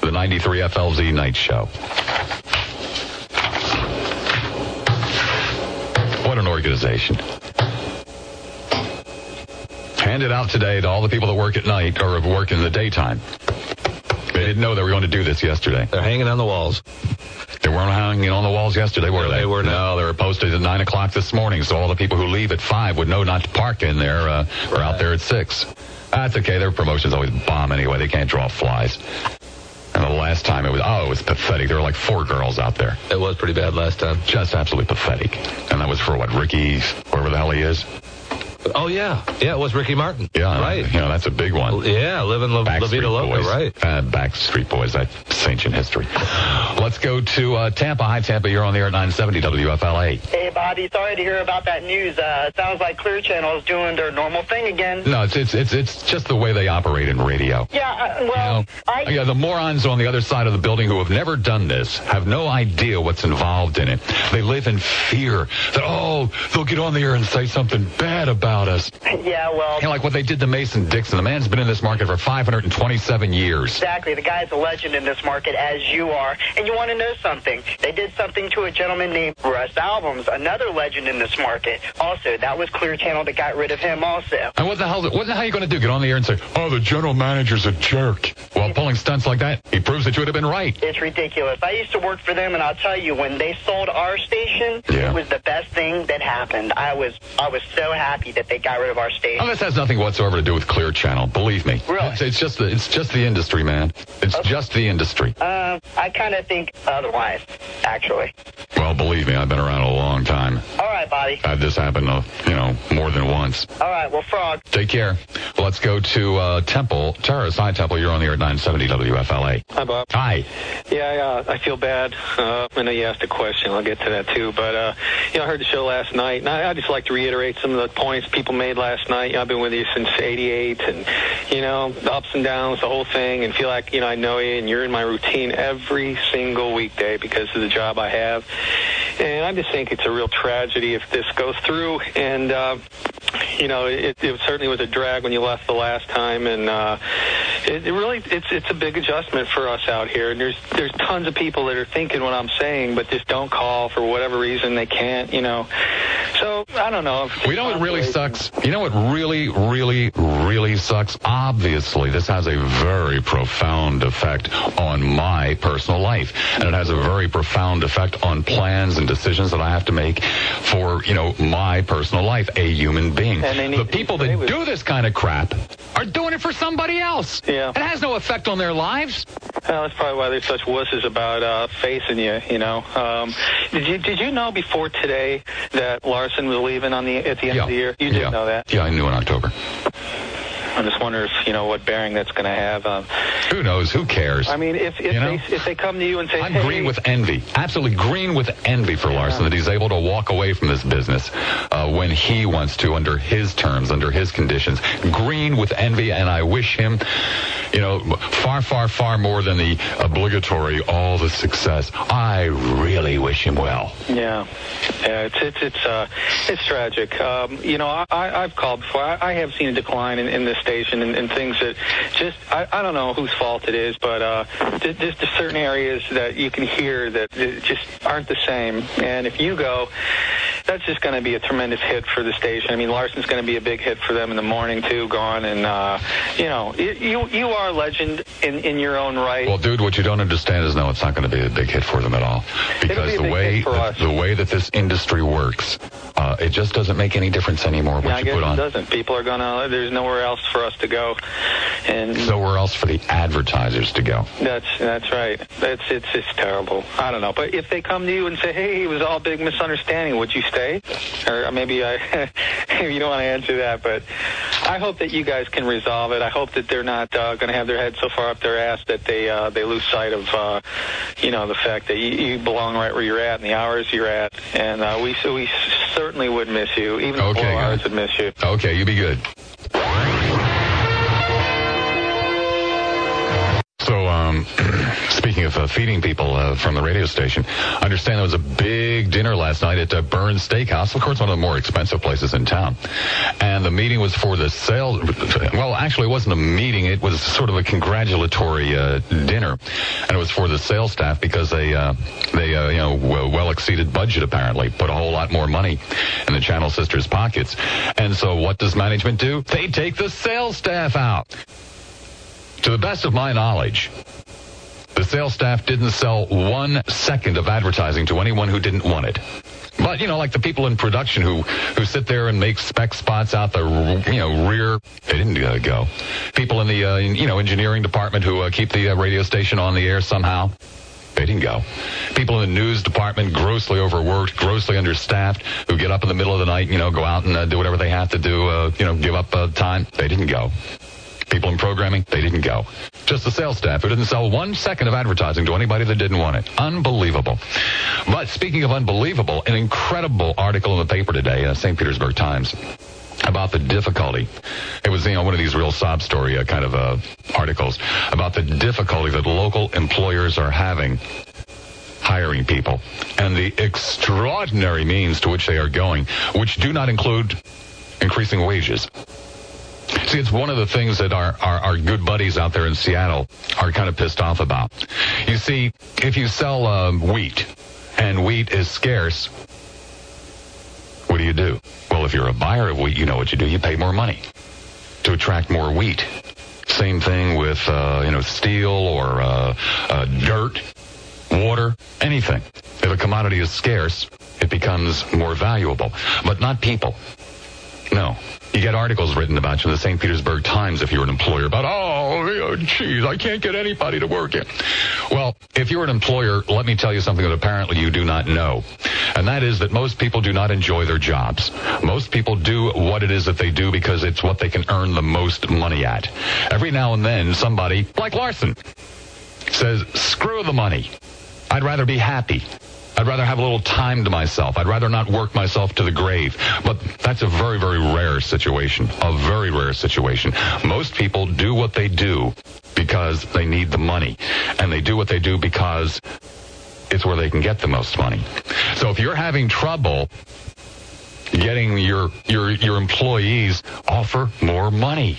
the 93 FLZ Night Show. What an organization. Handed out today to all the people that work at night or work in the daytime. They didn't know they were going to do this yesterday. They're hanging on the walls. They weren't hanging on the walls yesterday, were they? they were not. No, they were posted at 9 o'clock this morning, so all the people who leave at 5 would know not to park in there uh, or out there at 6. That's okay. Their promotions always bomb anyway. They can't draw flies. And the last time it was, oh, it was pathetic. There were like four girls out there. It was pretty bad last time. Just absolutely pathetic. And that was for what, Ricky, wherever the hell he is? Oh yeah, yeah. It was Ricky Martin. Yeah, right. You know, that's a big one. Yeah, living La, La Backstreet Vida Loca, Boys. right? Uh, Backstreet Boys. That's ancient history. Let's go to uh, Tampa. Hi, Tampa. You're on the air at 970 WFLA. Hey, Bobby. Sorry to hear about that news. Uh, sounds like Clear Channel is doing their normal thing again. No, it's it's it's it's just the way they operate in radio. Yeah, uh, well, I, Yeah, the morons on the other side of the building who have never done this have no idea what's involved in it. They live in fear that, oh, they'll get on the air and say something bad about about us. Yeah, well, You know, like what they did to Mason Dixon. The man's been in this market for 527 years. Exactly. The guy's a legend in this market, as you are. And you want to know something? They did something to a gentleman named Russ Albums, another legend in this market. Also, that was Clear Channel that got rid of him also. And what the hell? What the hell are you going to do? Get on the air and say, "Oh, the general manager's a jerk." While pulling stunts like that, he proves that you would have been right. It's ridiculous. I used to work for them, and I'll tell you, when they sold our station, Yeah. it was the best thing that happened. I was, I was so happy that they got rid of our station. Oh, this has nothing whatsoever to do with Clear Channel. Believe me. Really? It's, it's just the it's just the industry, man. It's just the industry. Uh, I kind of think otherwise, actually. Well, believe me, I've been around a long time. All right, Bobby. Had this happen, uh, you know, more than once. All right, well, Frog. Take care. Let's go to uh, Temple Terrace. Hi, Temple. You're on the air at 970 WFLA. Hi, Bob. Hi. Yeah, I, uh, I feel bad. Uh, I know you asked a question. I'll get to that too. But uh, you know, I heard the show last night, and I, I just like to reiterate some of the points people made last night. You know, I've been with you since '88, and you know, the ups and downs, the whole thing, and feel like you know I know you, and you're in my routine every single weekday because of the job I have. And I just think it's a real tragedy if this goes through. And uh, you know, it, it certainly was a drag when you left the last time, and uh, it, it really it's it's a big adjustment for us out here. And there's there's tons of people that are thinking what I'm saying, but just don't call for whatever reason they can't. You know, so I don't know. We know what really sucks. You know what really, really, really sucks? Obviously, this has a very profound effect on my personal life. And it has a very profound effect on plans and decisions that I have to make for, you know, my personal life, a human being. And they need The people that do this kind of crap are doing it for somebody else. Yeah. It has no effect on their lives. Well, that's probably why they're such wusses about uh, facing you. You know, um, did you did you know before today that Larson was leaving on the at the end of the year? You did yeah. know that. Yeah, I knew in October. I just wonder if you know what bearing that's going to have. Um, Who knows? Who cares? I mean, if if You know? they if they come to you and say, I'm hey, green with envy, absolutely green with envy for Larson that he's able to walk away from this business uh, when he wants to, under his terms, under his conditions. Green with envy, and I wish him, you know, far, far, far more than the obligatory all the success. I really wish him well. Yeah, yeah, it's it's it's uh, it's tragic. Um, you know, I, I I've called before. I, I have seen a decline in, in this station and, and things that just I, I don't know whose fault it is, but uh, just certain areas that you can hear that just aren't the same. And if you go, that's just going to be a tremendous hit for the station. I mean, Larson's going to be a big hit for them in the morning too. Gone and uh, you know, you you you are a legend in in your own right. Well, dude, what you don't understand is no, it's not going to be a big hit for them at all. Because be the way the, the way that this industry works, uh, it just doesn't make any difference anymore what I you guess put it on. doesn't. People are gonna. There's nowhere else for us to go, and Somewhere else for the advertisers to go. That's that's right. That's it's it's terrible. I don't know, but if they come to you and say, "Hey, it was all big misunderstanding," would you stay? Or maybe I, you don't want to answer that, but I hope that you guys can resolve it. I hope that they're not uh, going to have their head so far up their ass that they uh, they lose sight of, uh, you know, the fact that you, you belong right where you're at and the hours you're at, and uh, we so we certainly would miss you. Even the Okay, four hours would miss you. Okay, you be good. So, um, speaking of uh, feeding people uh, from the radio station, I understand there was a big dinner last night at uh, Bern's Steakhouse. Of course, one of the more expensive places in town. And the meeting was for the sales. Well, actually, it wasn't a meeting. It was sort of a congratulatory uh, dinner, and it was for the sales staff because they uh, they uh, you know well exceeded budget apparently, put a whole lot more money in the Channel Sisters' pockets. And so, what does management do? They take the sales staff out. To the best of my knowledge, the sales staff didn't sell one second of advertising to anyone who didn't want it. But you know, like the people in production who who sit there and make spec spots out the you know rear, they didn't uh, go. People in the uh, you know engineering department who uh, keep the uh, radio station on the air somehow. They didn't go. People in the news department, grossly overworked, grossly understaffed, who get up in the middle of the night, you know, go out and uh, do whatever they have to do, uh, you know, give up time. They didn't go. People in programming, they didn't go. Just the sales staff who didn't sell one second of advertising to anybody that didn't want it. Unbelievable. But speaking of unbelievable, an incredible article in the paper today, uh, St. Petersburg Times, about the difficulty. It was, you know, one of these real sob story uh, kind of uh, articles about the difficulty that local employers are having hiring people and the extraordinary means to which they are going, which do not include increasing wages. See, it's one of the things that our, our, our good buddies out there in Seattle are kind of pissed off about. You see, if you sell um, wheat and wheat is scarce, what do you do? Well, if you're a buyer of wheat, you know what you do. You pay more money to attract more wheat. Same thing with, uh, you know, steel or uh, uh, dirt, water, anything. If a commodity is scarce, it becomes more valuable, but not people. No. You get articles written about you in the St. Petersburg Times if you're an employer about, oh, oh geez, I can't get anybody to work it. Well, if you're an employer, let me tell you something that apparently you do not know. And that is that most people do not enjoy their jobs. Most people do what it is that they do because it's what they can earn the most money at. Every now and then, somebody, like Larson, says, screw the money. I'd rather be happy. I'd rather have a little time to myself. I'd rather not work myself to the grave. But that's a very, very rare situation. A very rare situation. Most people do what they do because they need the money. And they do what they do because it's where they can get the most money. So if you're having trouble getting your your your employees offer more money.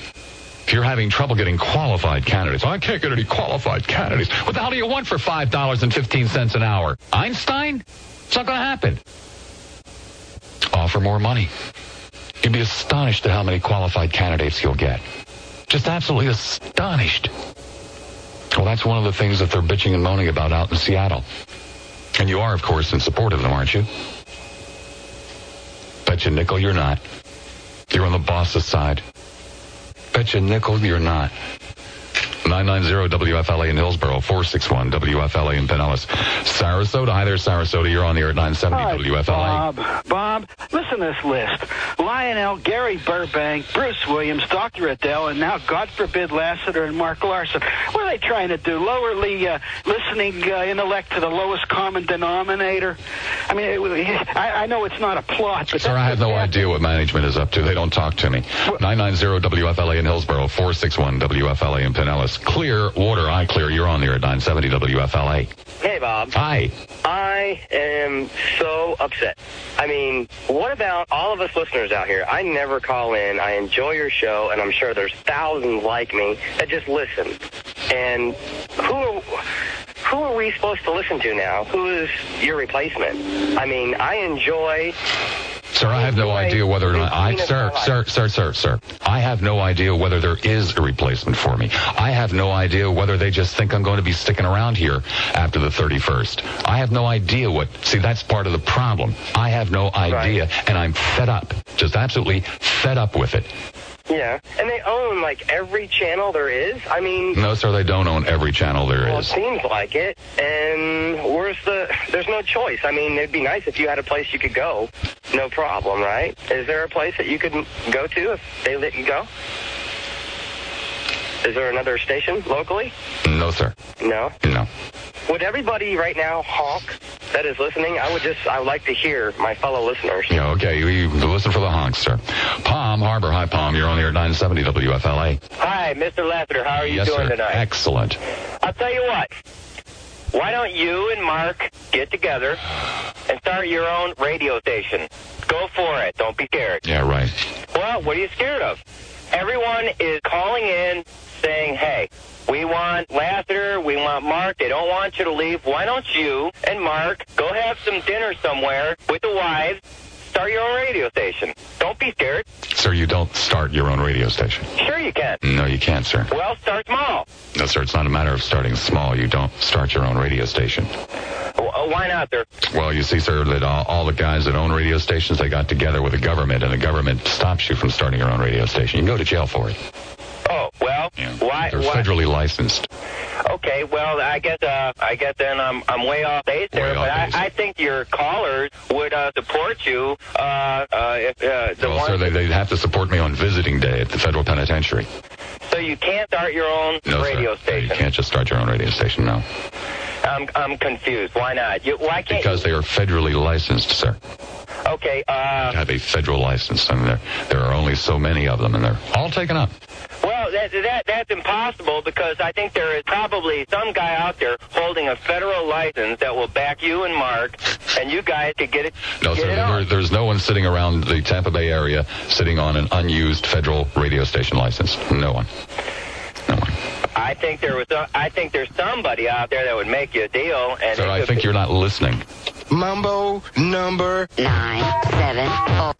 If you're having trouble getting qualified candidates, I can't get any qualified candidates. What the hell do you want for five dollars and fifteen cents an hour? Einstein? It's not going to happen. Offer more money. You'd be astonished at how many qualified candidates you'll get. Just absolutely astonished. Well, that's one of the things that they're bitching and moaning about out in Seattle. And you are, of course, in support of them, aren't you? Bet you nickel you're not. You're on the boss's side. Bet you nickel you're not. 990 WFLA in Hillsborough, 461 WFLA in Pinellas. Sarasota, hi there, Sarasota. You're on the air at 970 WFLA. Bob, Bob, listen to this list. Lionel, Gary Burbank, Bruce Williams, Dr. Adele, and now, God forbid, Lassiter and Mark Larson. What are they trying to do? Lower the uh, listening uh, intellect to the lowest common denominator? I mean, it, I, I know it's not a plot, but Sir, I have no idea what management is up to. They don't talk to me. 990 WFLA in Hillsborough, 461 WFLA in Pinellas. Clearwater, I clear. You're on the air at 970 WFLA. Hey, Bob. Hi. I am so upset. I mean, what about all of us listeners out here? I never call in. I enjoy your show, and I'm sure there's thousands like me that just listen. And who are, who are we supposed to listen to now? Who is your replacement? I mean, I enjoy Sir, I have no idea whether or not I, sir, sir, sir, sir, sir. I have no idea whether there is a replacement for me. I have no idea whether they just think I'm going to be sticking around here after the 31st. I have no idea what, see, that's part of the problem. I have no idea, and I'm fed up. Just absolutely fed up with it. Yeah, and they own like every channel there is. I mean, No, sir, they don't own every channel there well, it is. seems like it. And where's the? There's no choice. I mean, it'd be nice if you had a place you could go, no problem, right? Is there a place that you could go to if they let you go? Is there another station locally? No, sir. No. No. Would everybody right now honk that is listening? I would just, I would like to hear my fellow listeners. Yeah, okay. Listen for the honks, sir. Palm Harbor. Hi, Palm. You're on the air at 970 WFLA. Hi, Mr. Lassiter. How are you yes, doing sir. tonight? Excellent. I'll tell you what. Why don't you and Mark get together and start your own radio station? Go for it. Don't be scared. Yeah, right. Well, what are you scared of? Everyone is calling in saying, hey, we want Lassiter, we want Mark, they don't want you to leave. Why don't you and Mark go have some dinner somewhere with the wives, start your own radio station? Don't be scared. Sir, you don't start your own radio station. Sure you can. No, you can't, sir. Well, start small. No, sir, it's not a matter of starting small. You don't start your own radio station. Uh, Why not, sir? Well, you see, sir, that all, all the guys that own radio stations, they got together with the government, and the government stops you from starting your own radio station. You can go to jail for it. Well, why? They're why? federally licensed. Okay, well, I guess uh, I guess then I'm I'm way off base there, Way but I, I think your callers would uh, support you. Uh, uh, if uh, the well, sir, they, they'd have to support me on visiting day at the federal penitentiary. so you can't start your own No, radio sir. You can't just start your own radio station, no. I'm I'm confused. Why not? You, why can't? Because they are federally licensed, sir. okay. Uh, Have a federal license, and there, there are only so many of them, and they're all taken up. well, that, that that's impossible because I think there is probably some guy out there holding a federal license that will back you and Mark, and you guys could get it. No, get sir. it There, there's no one sitting around the Tampa Bay area sitting on an unused federal radio station license. No one. No one. I think there was. A, I think there's somebody out there that would make you a deal, and Sir, I think be- you're not listening. Mumbo number nine seven.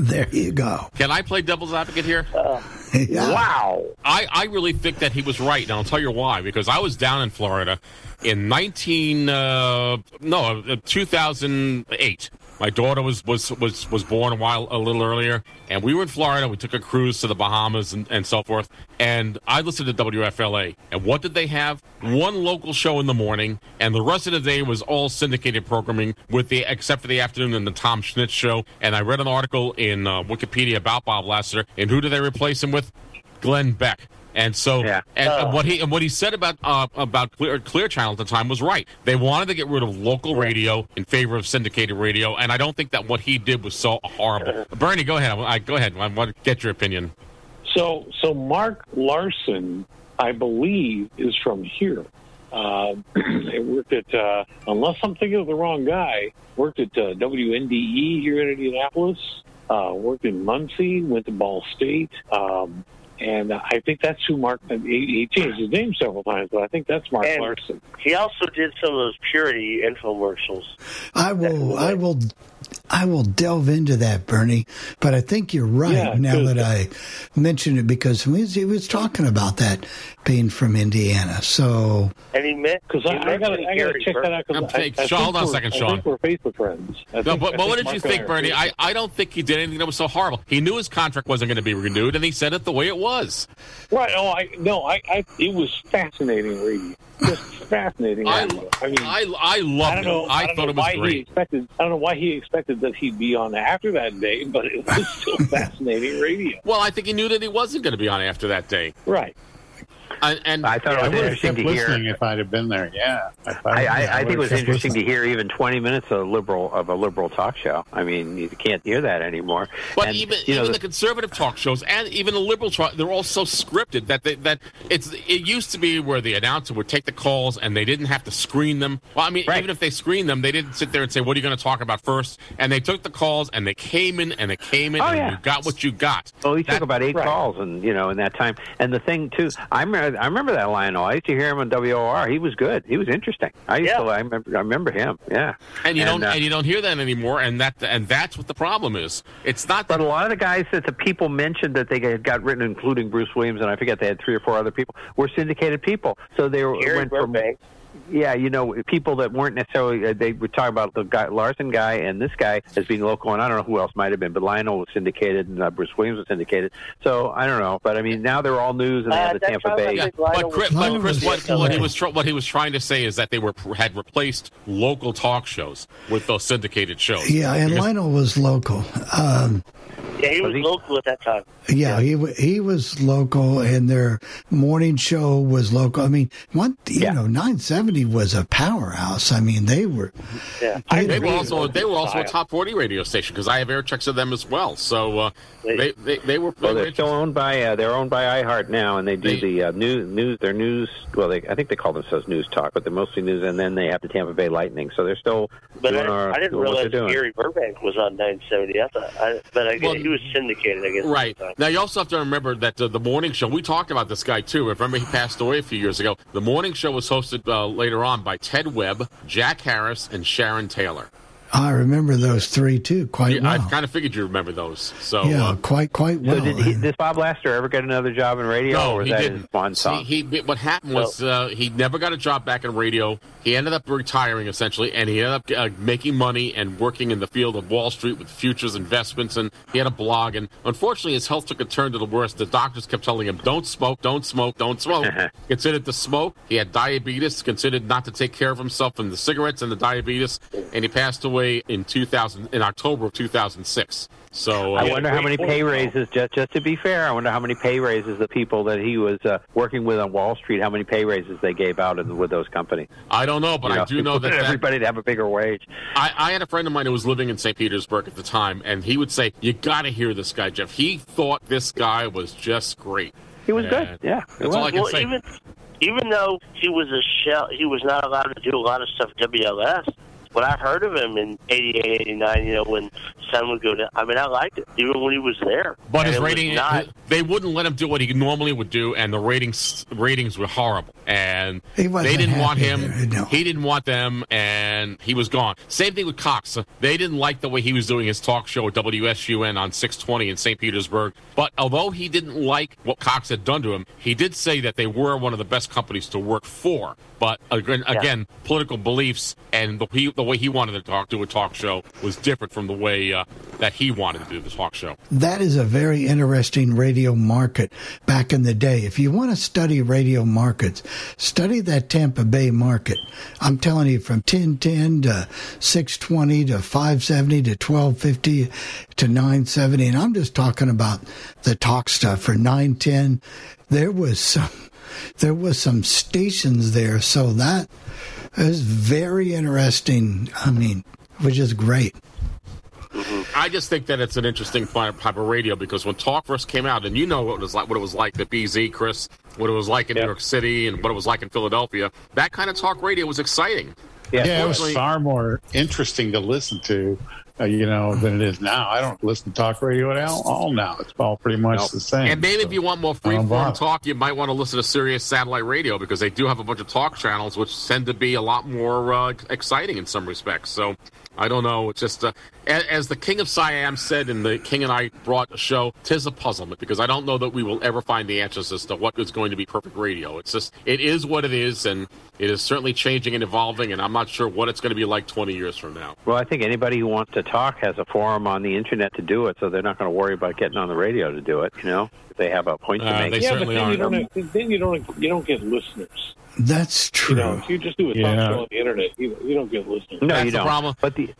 There you go. Can I play devil's advocate here? Wow. I, I really think that he was right, and I'll tell you why. Because I was down in Florida in 19 uh, no uh, 2008. My daughter was, was was was born a while a little earlier, and we were in Florida. We took a cruise to the Bahamas and, and so forth. And I listened to WFLA. And what did they have? One local show in the morning, and the rest of the day was all syndicated programming, with the except for the afternoon and the Tom Schmidt show. And I read an article in uh, Wikipedia about Bob Lassiter, and who do they replace him with? Glenn Beck. And so, and, and what he and what he said about uh, about Clear, Clear Channel at the time was right. They wanted to get rid of local radio in favor of syndicated radio, and I don't think that what he did was so horrible. Bernie, go ahead. I, go ahead. I want to get your opinion. So, so Mark Larson, I believe, is from here. Uh, it worked at, uh, unless I'm thinking of the wrong guy, worked at uh, WNDE here in Indianapolis. Uh, worked in Muncie, went to Ball State. Um, and I think that's who Mark. He, he changed his name several times, but I think that's Mark And Larson. He also did some of those purity infomercials. I will. I will. I will delve into that, Bernie. But I think you're right Yeah, now good. that I mentioned it because he was, he was talking about that being from Indiana. So And he meant because he I, I got mentioned I got to Gary check that out. 'cause I'm I, saying- I Sean, hold on a we're- second, I Sean. think we're Facebook friends. I No, think- but, but what did you Mark and I think, Bernie? I, I don't think he did anything that was so horrible. He knew his contract wasn't going to be renewed, and he said it the way it was. Right. Oh, I no. I, I. It was fascinating reading. Just fascinating. I. I mean, I, I loved I don't know. it. I, don't thought it was why He great. expected, I don't know why he expected that he'd be on after that day, but it was still fascinating radio. Well, I think he knew that he wasn't going to be on after that day. Right. And, and I thought it was interesting to hear. if I'd have been there. Yeah. I, yeah, I, I think it was interesting to hear even 20 minutes of liberal of a liberal talk show. I mean, you can't hear that anymore. But And, even you know, even the- the conservative talk shows and even the liberal talk, they're all so scripted that they, that it's it used to be where the announcer would take the calls and they didn't have to screen them. Well, I mean, even if they screened them, they didn't sit there and say, "What are you going to talk about first? And they took the calls and they came in and they came in Oh, and yeah. you got what you got. Well, he That- took about eight Right. calls, and you know, in that time. And the thing too, I remember, I remember that Lionel. I used to hear him on WOR. He was good. He was interesting. I used to. I remember. I remember him. Yeah. And you don't uh, and you don't hear that anymore, and that and that's what the problem is. It's not. But a lot of the guys that the people mentioned that they had got written, including Bruce Williams, and I forget they had three or four other people, were syndicated people. So they were Gary went from Burbank. Yeah, you know, people that weren't necessarily uh, they were talking about the guy Larson guy and this guy as being local, and I don't know who else might have been, but Lionel was syndicated and uh, Bruce Williams was syndicated. So I don't know, but I mean now they're all news and they Uh, have the Tampa Bay. like But Chris, but Chris what, what he was tr- what he was trying to say is that they were had replaced local talk shows with those syndicated shows. yeah, and Because- Lionel was local. Um, Yeah, he was local at that time. yeah, he wa- he was local, and their morning show was local. I mean, one you know, nine seventy was a powerhouse. I mean, they were. Yeah, They were also they were also a top forty radio station because I have air checks of them as well. So uh, they, they they were. Well, they were they're still owned by uh, they're owned by iHeart now, and they do They- the uh, news news their news. Well, they I think they call themselves News Talk, but they're mostly news, and then they have the Tampa Bay Lightning. So they're still But doing, I, our, I didn't doing realize doing. Gary Burbank was on 970. I thought, I, but I, Well, he was syndicated, I guess. Right. Now, you also have to remember that uh, the morning show, we talked about this guy too. Remember, he passed away a few years ago. The morning show was hosted uh, later on by Ted Webb, Jack Harris, and Sharon Taylor. I remember those three too quite Yeah, I kind of figured you remember those. So, yeah, uh, quite quite well. So did, he, did Bob Laster ever get another job in radio, No, or was he that didn't. his one See, he, what happened was uh, he never got a job back in radio. He ended up retiring essentially, and he ended up uh, making money and working in the field of Wall Street with futures investments. And he had a blog. And unfortunately, his health took a turn to the worst. The doctors kept telling him, "Don't smoke, don't smoke, don't smoke." considered to smoke. He had diabetes. Considered not to take care of himself from the cigarettes and the diabetes. And he passed away in 2000 in October of 2006. So uh, I wonder how many pay raises. Just just to be fair, I wonder how many pay raises the people that he was uh, working with on Wall Street, how many pay raises they gave out in, with those companies. I don't know, but You I do know that, that everybody to have a bigger wage. I, I had a friend of mine who was living in St. Petersburg at the time, and he would say, "You got to hear this guy, Jeff. He thought this guy was just great." He was And good. Yeah, That's all I can well, say. even even though he was a shell, he was not allowed to do a lot of stuff at WLS. When I heard of him in '88, '89, you know, when Sun would go down, I mean, I liked it even when he was there. But And his rating, not. they wouldn't let him do what he normally would do, and the ratings ratings were horrible. And He wasn't they didn't want him. no. He didn't want them, and he was gone. Same thing with Cox. They didn't like the way he was doing his talk show at WSUN on 620 in St. Petersburg. But although he didn't like what Cox had done to him, he did say that they were one of the best companies to work for. But again, again political beliefs and the, he, the way he wanted to talk do a talk show was different from the way uh, that he wanted to do the talk show. That is a very interesting radio market back in the day. If you want to study radio markets, study that Tampa Bay market. I'm telling you, from 1010 to 620 to 570 to 1250 to 970. And I'm just talking about the talk stuff for 910. There was some, there was some stations there. So that is very interesting. I mean, which is great. Mm-hmm. I just think that it's an interesting type type of radio because when talk first came out, and you know what it was like, what it was like at BZ, Chris, what it was like in New York City, and what it was like in Philadelphia. That kind of talk radio was exciting. Yeah, it was far more interesting to listen to, uh, you know, than it is now. I don't listen to talk radio at all, all now. It's all pretty much Nope. the same. And maybe if you want more I don't freeform talk, you might want to listen to Sirius Satellite Radio because they do have a bunch of talk channels which tend to be a lot more uh, exciting in some respects. So I don't know. It's just uh, as, as the King of Siam said in the King and I brought a show, tis a puzzlement because I don't know that we will ever find the answers as to what is going to be perfect radio. It's just it is what it is, and it is certainly changing and evolving. And I'm not sure what it's going to be like 20 years from now. Well, I think anybody who wants to talk has a forum on the internet to do it, so they're not going to worry about getting on the radio to do it. You know, if they have a point to Uh, make. they yeah, but certainly then you don't have, then you don't you don't get listeners. That's true. You know, if you just do a talk Yeah. show on the internet, you, you don't get listeners. No, That's you don't. problem. But the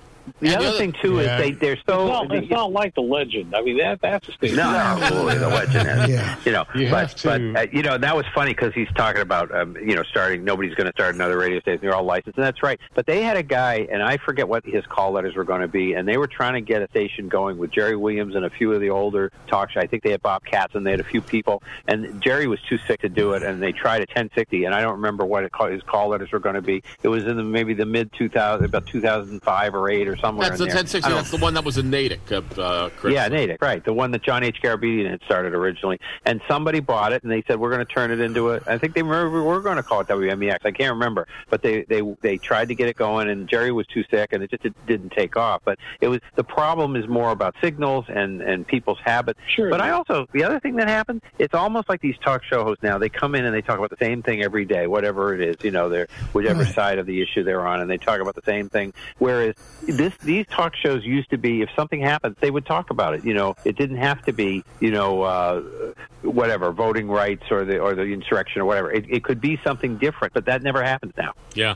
the And other other- thing too Yeah. is they they're It's so not, it's not like the legend. I mean, that that's the thing. No, absolutely, the legend is. Yeah. You know, You but have to- but uh, you know that was funny because he's talking about um, you know starting. Nobody's going to start another radio station. They're all licensed, and that's right. But they had a guy, and I forget what his call letters were going to be, and they were trying to get a station going with Jerry Williams and a few of the older talk show. I think they had Bob Katz, and they had a few people, and Jerry was too sick to do it, and they tried a 1060, and I don't remember what it his call letters were going to be. It was in the maybe the mid 2000, about 2005 or eight or somewhere. That's the there. 1060. That's the one that was in Natick, uh, uh, yeah, Natick, right. The one that John H. Garabedian had started originally. And somebody bought it, and they said, we're going to turn it into a, I think they were, were going to call it WMEX. I can't remember. But they, they, they tried to get it going, and Jerry was too sick, and it just it didn't take off. But it was, the problem is more about signals and, and people's habits. Sure. But I also, the other thing that happens, it's almost like these talk show hosts now, they come in and they talk about the same thing every day, whatever it is, you know, they're, whichever Right. side of the issue they're on, and they talk about the same thing. Whereas this, these talk shows used to be, if something happens, they would talk about it. You know, it didn't have to be, you know, uh, whatever, voting rights or the or the insurrection or whatever. It, it could be something different, but that never happens now. Yeah.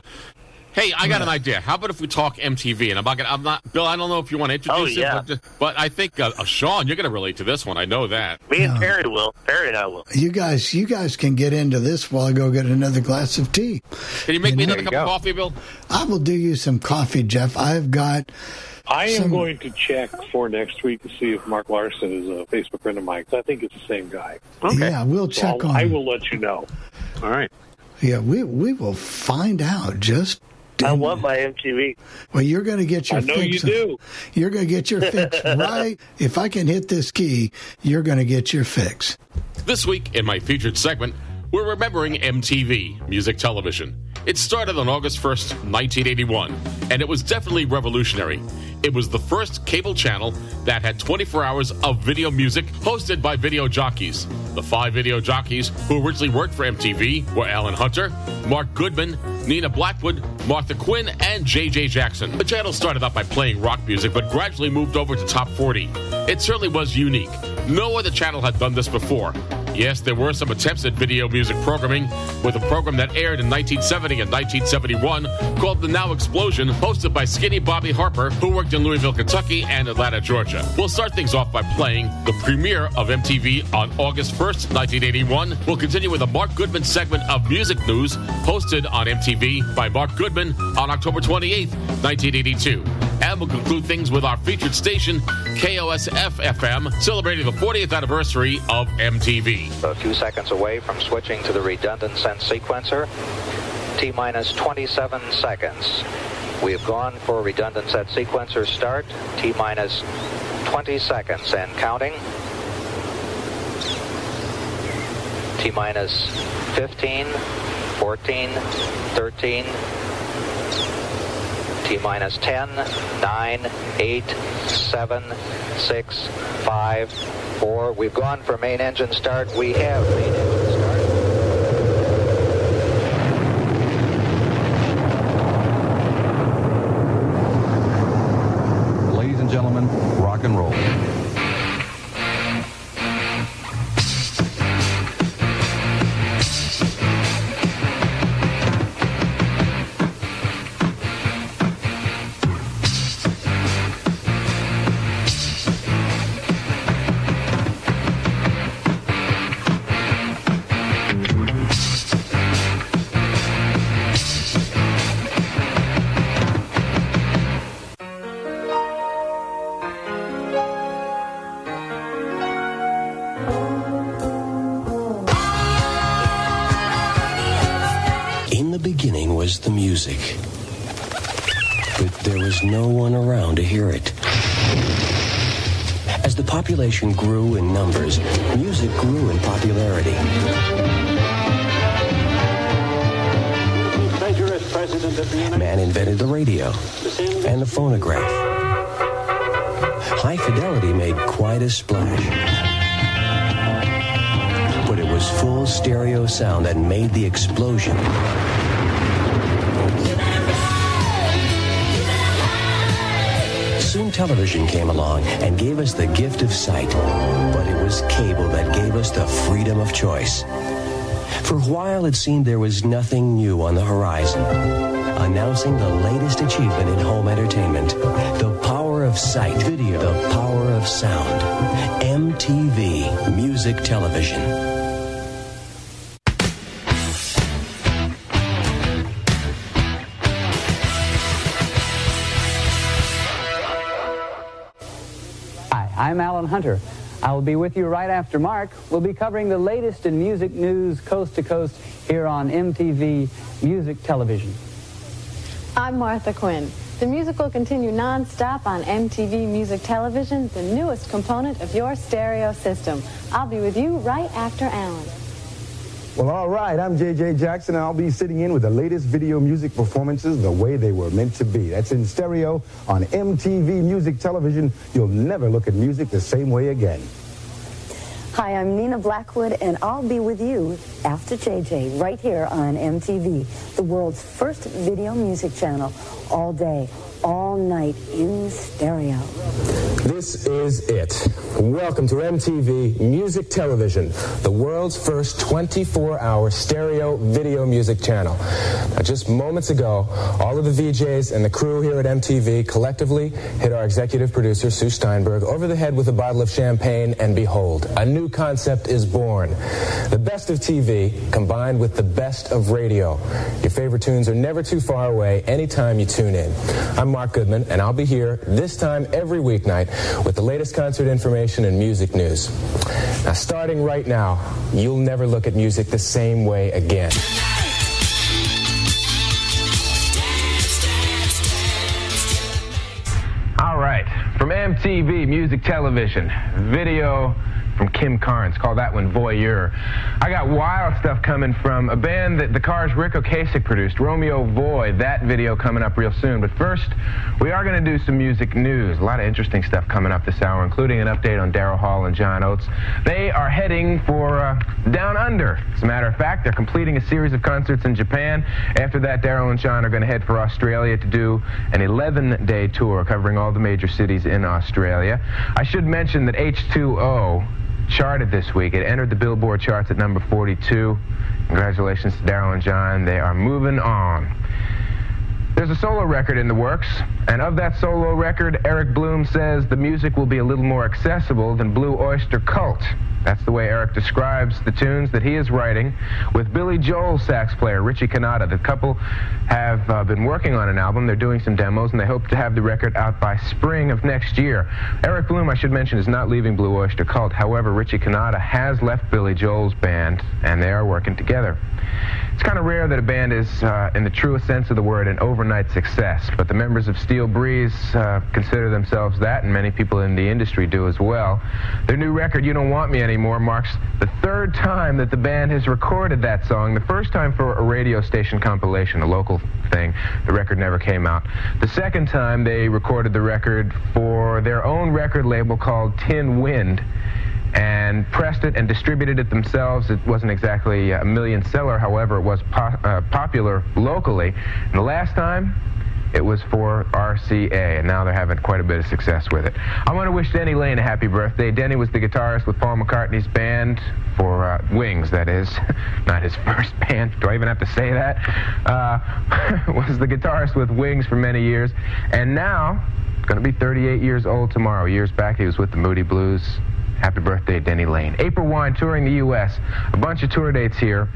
Hey, I got an idea. How about if we talk MTV? And I'm not gonna, I'm not, Bill. I don't know if you want to introduce Oh, it, but, but I think uh, uh, Sean, you're going to relate to this one. I know that. Me and No. Perry will. Perry and I will. You guys, you guys can get into this while I go get another glass of tea. Can you make me There another you cup of coffee, Bill? I will do you some coffee, Jeff. I've got I am Some- going to check for next week to see if Mark Larson is a Facebook friend of mine. 'cause I think it's the same guy. Okay. yeah. We'll So check I'll- on. I will let you know. All right. Yeah, we we will find out. Just I want my MTV. well, you're going to get your I know you fix. do. You're going to get your fix right. If I can hit this key, you're going to get your fix. This week, in my featured segment, we're remembering MTV, music television. It started on August 1st, 1981, and it was definitely revolutionary. It was the first cable channel that had 24 hours of video music hosted by video jockeys. The five video jockeys who originally worked for MTV were Alan Hunter, Mark Goodman, Nina Blackwood, Martha Quinn, and J.J. Jackson. The channel started out by playing rock music, but gradually moved over to top 40. It certainly was unique. No other channel had done this before. Yes, there were some attempts at video music programming, with a program that aired in 1970 and 1971 called The Now Explosion, hosted by Skinny Bobby Harper, who worked in Louisville, Kentucky and Atlanta, Georgia. We'll start things off by playing the premiere of MTV on August 1st, 1981. We'll continue with a Mark Goodman segment of music news hosted on MTV by Mark Goodman on October 28th, 1982. And we'll conclude things with our featured station, KOSF FM, celebrating the 40th anniversary of MTV. A few seconds away from switching to the redundant set sequencer. T minus 27 seconds. We have gone for redundant set sequencer start. T minus 20 seconds and counting. T minus 15, 14, 13, T minus 10, 9, 8, 7, 6, 5, 4. We've gone for main engine start. We have main engine population grew in numbers, music grew in popularity. Treasurous president of the United Man invented the radio and the phonograph. High fidelity made quite a splash. But it was full stereo sound that made the explosion. Television came along and gave us the gift of sight. But it was cable that gave us the freedom of choice. For a while, it seemed there was nothing new on the horizon. Announcing the latest achievement in home entertainment the power of sight, video, the power of sound. MTV Music Television. Alan Hunter. I will be with you right after Mark. We'll be covering the latest in music news coast to coast here on MTV Music Television. I'm Martha Quinn. The music will continue non-stop on MTV Music Television, the newest component of your stereo system. I'll be with you right after Alan. Well, all right. I'm JJ Jackson, and I'll be sitting in with the latest video music performances the way they were meant to be. That's in stereo on MTV Music Television. You'll never look at music the same way again. Hi, I'm Nina Blackwood, and I'll be with you after JJ right here on MTV, the world's first video music channel, all day, all night in stereo. This is it. Welcome to MTV Music Television, the world's first 24-hour stereo video music channel. Now, just moments ago, all of the VJs and the crew here at MTV collectively hit our executive producer, Sue Steinberg, over the head with a bottle of champagne, and behold, a new concept is born. The best of TV combined with the best of radio. Your favorite tunes are never too far away anytime you tune in. I'm Mark Goodman, and I'll be here this time every weeknight with the latest concert information and music news. Now, starting right now, you'll never look at music the same way again. All right, from MTV Music Television, video from Kim Carnes. Call that one Voyeur. I got wild stuff coming from a band that the Cars Ric Ocasek produced, Romeo Void. That video coming up real soon. But first, we are going to do some music news. A lot of interesting stuff coming up this hour, including an update on Daryl Hall and John Oates. They are heading for uh, Down Under. As a matter of fact, they're completing a series of concerts in Japan. After that, Daryl and John are going to head for Australia to do an 11-day tour covering all the major cities in Australia. I should mention that H2O charted this week. It entered the Billboard charts at number 42. Congratulations to Daryl and John. They are moving on. There's a solo record in the works, and of that solo record, Eric Bloom says the music will be a little more accessible than Blue Oyster Cult. That's the way Eric describes the tunes that he is writing with Billy Joel sax player Richie Cannata. The couple have uh, been working on an album. They're doing some demos, and they hope to have the record out by spring of next year. Eric Bloom, I should mention, is not leaving Blue Oyster Cult. However, Richie Cannata has left Billy Joel's band, and they are working together. It's kind of rare that a band is, uh, in the truest sense of the word, an overnight success, but the members of Steel Breeze uh, consider themselves that, and many people in the industry do as well. Their new record, You Don't Want Me Anymore, marks the third time that the band has recorded that song. The first time for a radio station compilation, a local thing. The record never came out. The second time they recorded the record for their own record label called Tin Wind and pressed it and distributed it themselves. It wasn't exactly a million seller, however, it was po- uh, popular locally. And the last time, it was for RCA, and now they're having quite a bit of success with it. I want to wish Denny Laine a happy birthday. Denny was the guitarist with Paul McCartney's band for uh, Wings, that is. Not his first band. Do I even have to say that? Uh, was the guitarist with Wings for many years, and now going to be 38 years old tomorrow. Years back, he was with the Moody Blues. Happy birthday, Denny Laine. April Wine touring the U.S. A bunch of tour dates here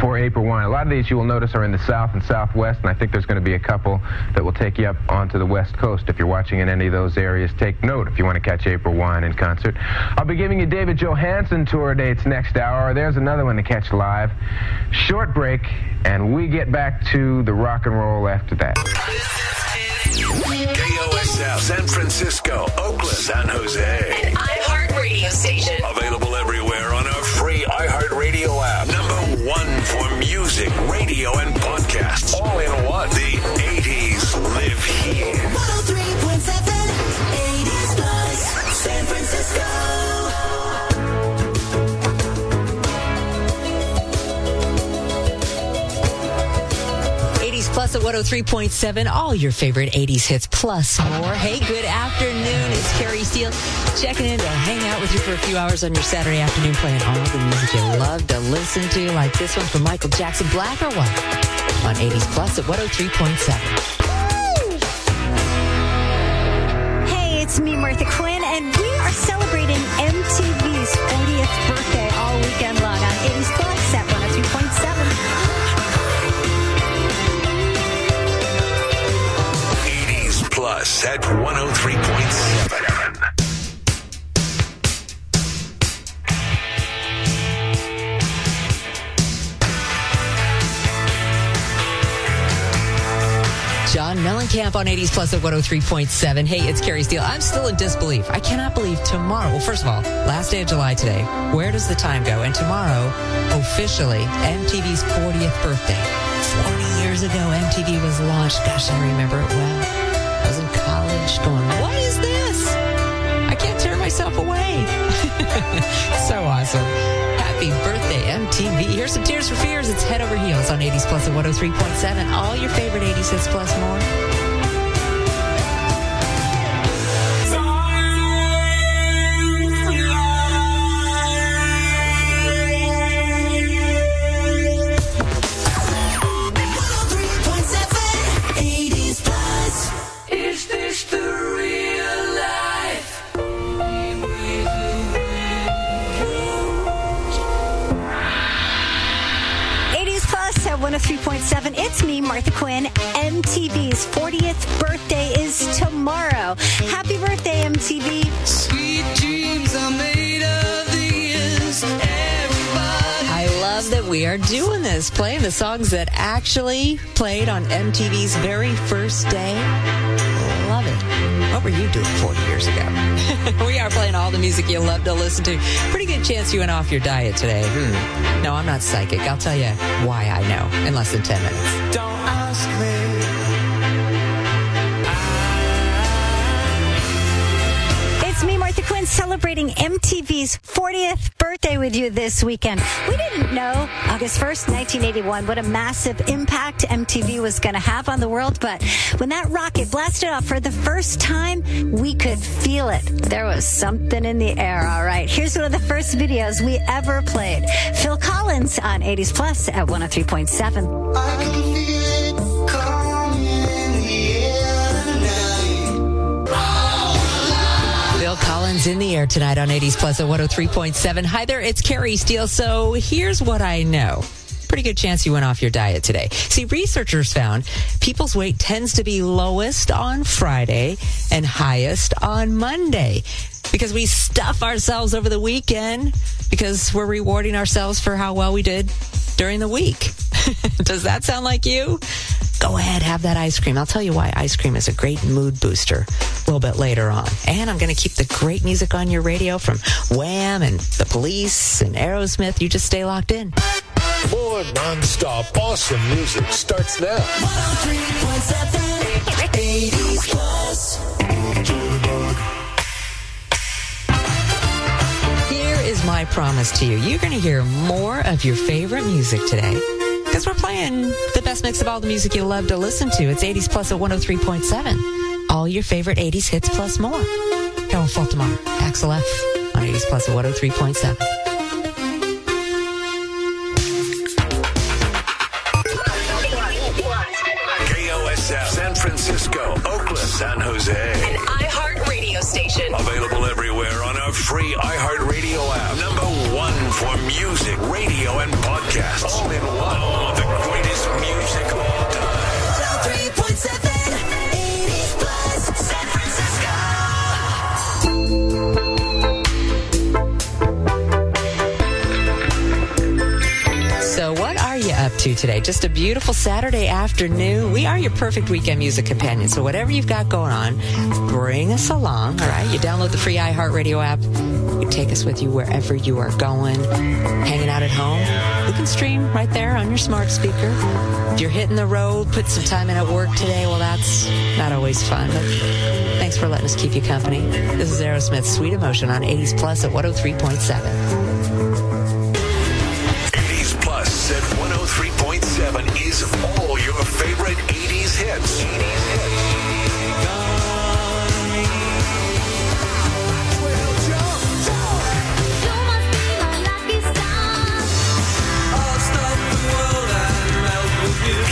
for April Wine. A lot of these you will notice are in the South and Southwest, and I think there's going to be a couple that will take you up onto the West Coast. If you're watching in any of those areas, take note if you want to catch April Wine in concert. I'll be giving you David Johansen tour dates next hour. There's another one to catch live. Short break, and we get back to the rock and roll after that. KOSF San Francisco, Oakland, San Jose. 103.7, all your favorite 80s hits plus more. Hey, good afternoon. It's Carrie Steele checking in to hang out with you for a few hours on your Saturday afternoon, playing all the music you love to listen to, like this one from Michael Jackson, Black or White, on 80s Plus at 103.7. Hey, it's me, Martha Quinn, at 103.7. John Mellencamp on 80s Plus at 103.7. Hey, it's Carrie Steele. I'm still in disbelief. I cannot believe tomorrow, well, first of all, last day of July today, where does the time go? And tomorrow, officially, MTV's 40th birthday. 40 years ago, MTV was launched. Gosh, I remember it well. Going, what is this? I can't tear myself away. so awesome. Happy birthday, MTV. Here's some Tears for Fears. It's Head Over Heels on 80s Plus at 103.7. All your favorite 80s hits plus more. Martha Quinn. MTV's 40th birthday is tomorrow. Happy birthday, MTV. Sweet dreams are made of these. I love that we are doing this, playing the songs that actually played on MTV's very first day. Love it. What were you doing 40 years ago? we are playing all the music you love to listen to. Pretty good chance you went off your diet today. Hmm. No, I'm not psychic. I'll tell you why I know in less than 10 minutes. Celebrating MTV's 40th birthday with you this weekend. We didn't know August 1st, 1981, what a massive impact MTV was going to have on the world. But when that rocket blasted off for the first time, we could feel it. There was something in the air, all right. Here's one of the first videos we ever played Phil Collins on 80s Plus at 103.7. in the air tonight on 80s Plus at 103.7. Hi there, it's Carrie Steele. So here's what I know. Pretty good chance you went off your diet today. See, researchers found people's weight tends to be lowest on Friday and highest on Monday because we stuff ourselves over the weekend because we're rewarding ourselves for how well we did during the week. Does that sound like you? Go ahead, have that ice cream. I'll tell you why ice cream is a great mood booster a little bit later on. And I'm going to keep the great music on your radio from Wham and the police and Aerosmith. You just stay locked in. More non-stop awesome music starts now. 80s plus. Here is my promise to you. You're going to hear more of your favorite music today because we're playing the best mix of all the music you love to listen to. It's 80s plus at 103.7. All your favorite 80s hits plus more. Harold Faltermeyer, Axel F on 80s plus at 103.7. KOSF San Francisco, Oakland, San Jose. An iHeart radio station. Available everywhere on our free iHeartRadio to today? Just a beautiful Saturday afternoon. We are your perfect weekend music companion. So, whatever you've got going on, bring us along. All right. You download the free iHeartRadio app. You take us with you wherever you are going. Hanging out at home, you can stream right there on your smart speaker. If you're hitting the road, put some time in at work today. Well, that's not always fun, but thanks for letting us keep you company. This is Aerosmith's Sweet Emotion on 80s Plus at 103.7. 103.7 is all your favorite 80s hits. 80s hits.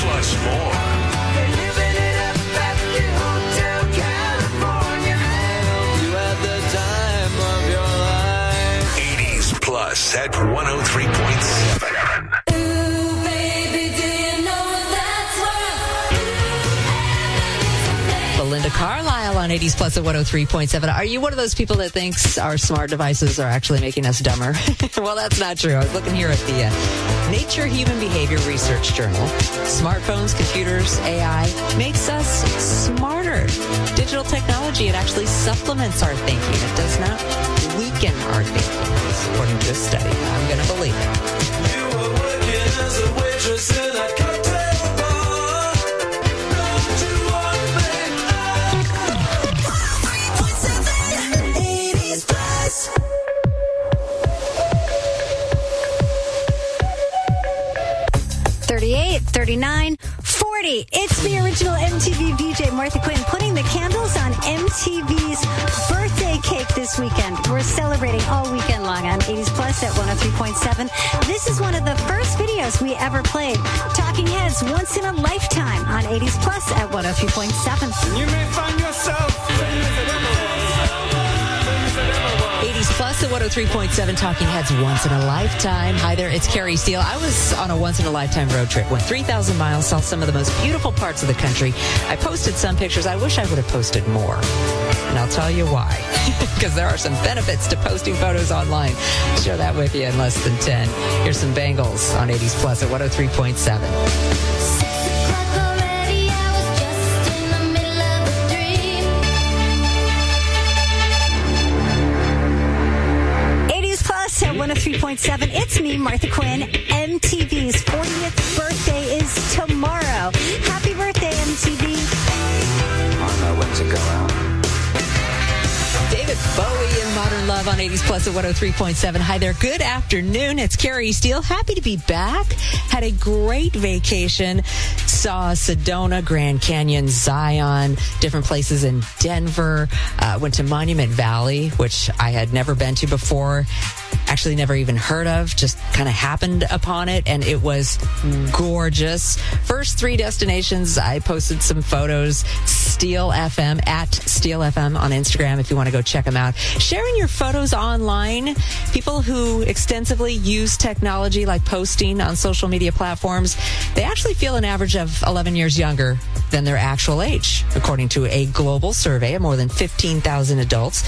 Plus more. '80s Plus at 103.7. on 80s Plus at 103.7. Are you one of those people that thinks our smart devices are actually making us dumber? well, that's not true. I was looking here at the uh, Nature Human Behavior Research Journal. Smartphones, computers, AI makes us smarter. Digital technology, it actually supplements our thinking. It does not weaken our thinking, according to a study. I'm going to believe it. Forty. It's the original MTV VJ Martha Quinn putting the candles on MTV's birthday cake this weekend. We're celebrating all weekend long on 80s Plus at 103.7. This is one of the first videos we ever played. Talking Heads once in a lifetime on 80s Plus at 103.7. 80s Plus at 103.7 Talking Heads once in a lifetime. Hi there, it's Carrie Steele. I was on a once in a lifetime road trip, went 3,000 miles, saw some of the most beautiful parts of the country. I posted some pictures. I wish I would have posted more. And I'll tell you why. Because there are some benefits to posting photos online. Share that with you in less than 10. Here's some Bangles on 80s Plus at 103.7. 103.7. It's me, Martha Quinn. MTV's 40th birthday is tomorrow. Happy birthday, MTV. I know when to go out. David Bowie in Modern Love. Love on 80s Plus at 103.7. Hi there. Good afternoon. It's Carrie Steele. Happy to be back. Had a great vacation. Saw Sedona, Grand Canyon, Zion, different places in Denver. Uh, went to Monument Valley, which I had never been to before. Actually, never even heard of. Just kind of happened upon it, and it was gorgeous. First three destinations, I posted some photos. Steel FM at Steel FM on Instagram if you want to go check them out. Sharing your photos online. People who extensively use technology like posting on social media platforms, they actually feel an average of 11 years younger than their actual age, according to a global survey of more than 15,000 adults.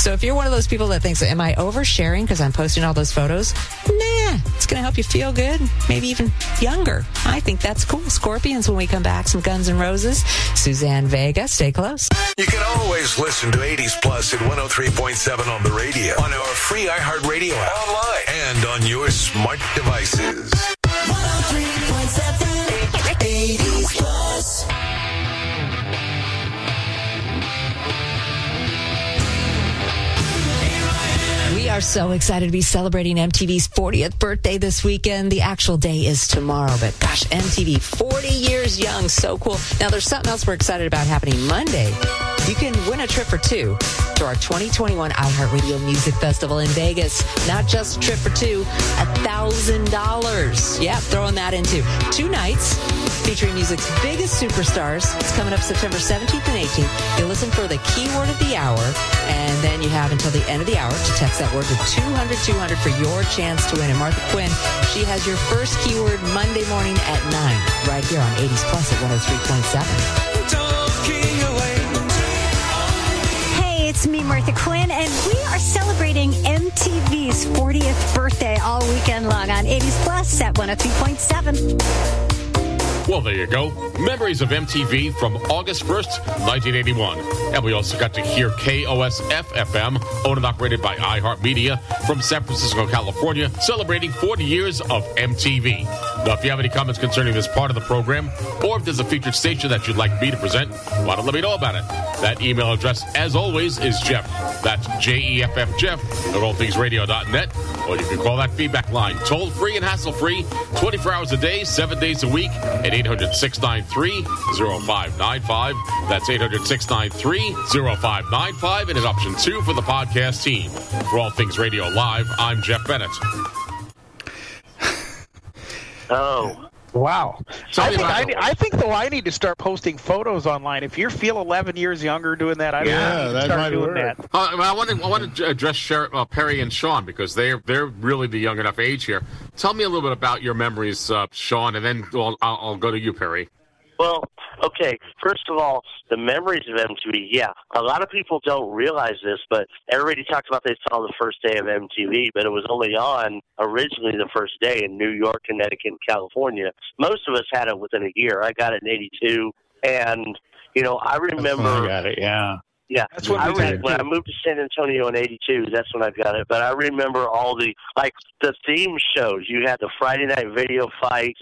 So if you're one of those people that thinks, am I oversharing because I'm posting all those photos? Nah, it's going to help you feel good, maybe even younger. I think that's cool. Scorpions when we come back, some Guns N' Roses. Suzanne Vega, stay close. You can always listen to 80s Plus at 103.7 on the radio, on our free iHeartRadio app, online, and on your smart devices. Are so excited to be celebrating MTV's 40th birthday this weekend. The actual day is tomorrow, but gosh, MTV 40 years young, so cool. Now there's something else we're excited about happening Monday. You can win a trip for two to our 2021 iHeartRadio Music Festival in Vegas. Not just a trip for two, a thousand dollars. Yeah, throwing that into two nights featuring music's biggest superstars. It's coming up September 17th and 18th. You listen for the keyword of the hour, and then you have until the end of the hour to text that word to 200 200 for your chance to win. And Martha Quinn, she has your first keyword Monday morning at 9, right here on 80s Plus at 103.7. Hey, it's me, Martha Quinn, and we are celebrating MTV's 40th birthday all weekend long on 80s Plus at 103.7. Well, there you go. Memories of MTV from August 1st, 1981. And we also got to hear KOSF FM, owned and operated by iHeartMedia from San Francisco, California, celebrating 40 years of MTV. Now, if you have any comments concerning this part of the program, or if there's a featured station that you'd like me to present, why don't let me know about it? That email address, as always, is Jeff. That's J E F F Jeff at allthingsradio.net. Or you can call that feedback line toll free and hassle free, 24 hours a day, seven days a week at 800 693 0595. That's 800 693 0595. And it's option two for the podcast team. For All Things Radio Live, I'm Jeff Bennett. Oh. Wow. Tell I think, I, it. I think, though, I need to start posting photos online. If you feel 11 years younger doing that, I Yeah, need to that start might doing work. that. Uh, I want to I want to address Sher- uh, Perry and Sean because they're they're really the young enough age here. Tell me a little bit about your memories, uh, Sean, and then I'll, I'll I'll go to you, Perry. Well, okay. First of all, the memories of MTV. Yeah, a lot of people don't realize this, but everybody talks about they saw the first day of MTV, but it was only on originally the first day in New York, Connecticut, and California. Most of us had it within a year. I got it in '82, and you know, I remember. I got it. Yeah. Yeah, That's what I we re- did, when I moved to San Antonio in '82. That's when I got it. But I remember all the like the theme shows. You had the Friday night video fights,